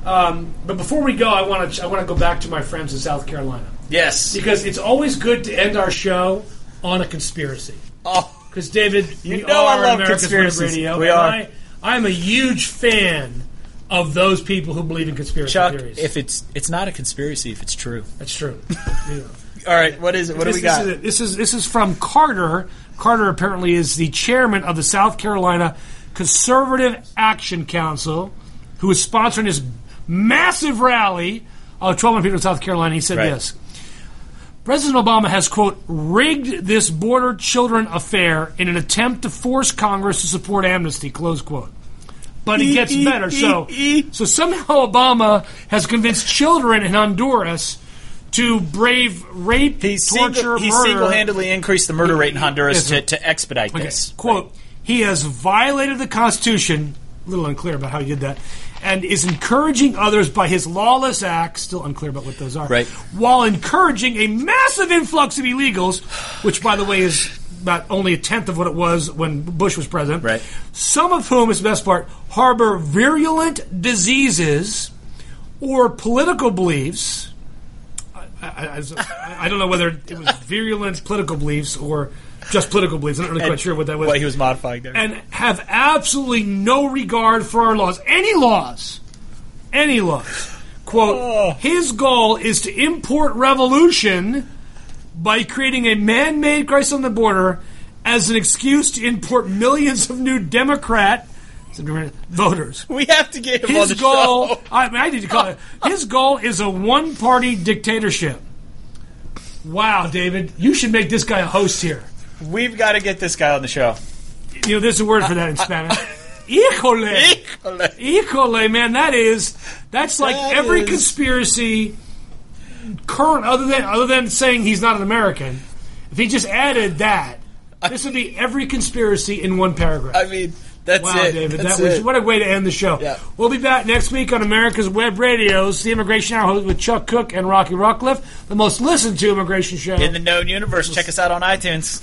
Speaker 2: Um, but before we go, I want to I want to go back to my friends in South Carolina
Speaker 3: yes,
Speaker 2: because it's always good to end our show on a conspiracy.
Speaker 3: oh.
Speaker 2: Because David,
Speaker 3: You
Speaker 2: we
Speaker 3: know I love
Speaker 2: America's
Speaker 3: conspiracies.
Speaker 2: Radio.
Speaker 3: We are.
Speaker 2: I, I'm a huge fan of those people who believe in conspiracy
Speaker 3: Chuck,
Speaker 2: theories.
Speaker 3: if it's it's not a conspiracy, if it's true.
Speaker 2: That's true. Yeah.
Speaker 3: All right, what is it? What
Speaker 2: this,
Speaker 3: do we got?
Speaker 2: This is, this is this is from Carter. Carter apparently is the chairman of the South Carolina Conservative Action Council, who is sponsoring this massive rally of 1,200 people in South Carolina. He said
Speaker 3: Right.
Speaker 2: this. President Obama has, quote, rigged this border children affair in an attempt to force Congress to support amnesty, close quote. But it gets better. So, so somehow Obama has convinced children in Honduras to brave rape,
Speaker 3: He,
Speaker 2: torture,
Speaker 3: single, he
Speaker 2: murder.
Speaker 3: single-handedly increased the murder rate in Honduras
Speaker 2: Yes,
Speaker 3: to, to expedite
Speaker 2: Okay.
Speaker 3: this.
Speaker 2: Quote, he has violated the Constitution, a little unclear about how he did that, and is encouraging others by his lawless acts, still unclear about what those are,
Speaker 3: Right.
Speaker 2: while encouraging a massive influx of illegals, which, by the way, is about only a tenth of what it was when Bush was president,
Speaker 3: Right.
Speaker 2: some of whom, is the best part, harbor virulent diseases or political beliefs. I, I, I, I don't know whether it was virulent political beliefs or just political beliefs. I'm not really quite sure what that was
Speaker 3: What he was modifying there.
Speaker 2: and have absolutely no regard for our laws. Any laws. Any laws. Quote,
Speaker 3: Oh.
Speaker 2: his goal is to import revolution by creating a man made crisis on the border as an excuse to import millions of new Democrat voters.
Speaker 3: we have to get him
Speaker 2: His
Speaker 3: the
Speaker 2: goal. I, mean, I need to call it, his goal is a one party dictatorship. Wow, David, you should make this guy a host here.
Speaker 3: We've got to get this guy on the show.
Speaker 2: You know, there's a word for that in uh, uh, Spanish. Híjole.
Speaker 3: Híjole.
Speaker 2: Híjole, man, that is that's like
Speaker 3: That
Speaker 2: every
Speaker 3: is-
Speaker 2: conspiracy current other than other than saying he's not an American. If he just added that, this would be every conspiracy in one paragraph.
Speaker 3: I mean, that's
Speaker 2: wow,
Speaker 3: it.
Speaker 2: David,
Speaker 3: That's
Speaker 2: that was
Speaker 3: it.
Speaker 2: what a way to end the show.
Speaker 3: Yeah.
Speaker 2: We'll be back next week on America's Web Radios, the Immigration Hour with Chuck Cook and Rocky Rockcliffe, the most listened to immigration show.
Speaker 3: in the known universe. Check us out on iTunes.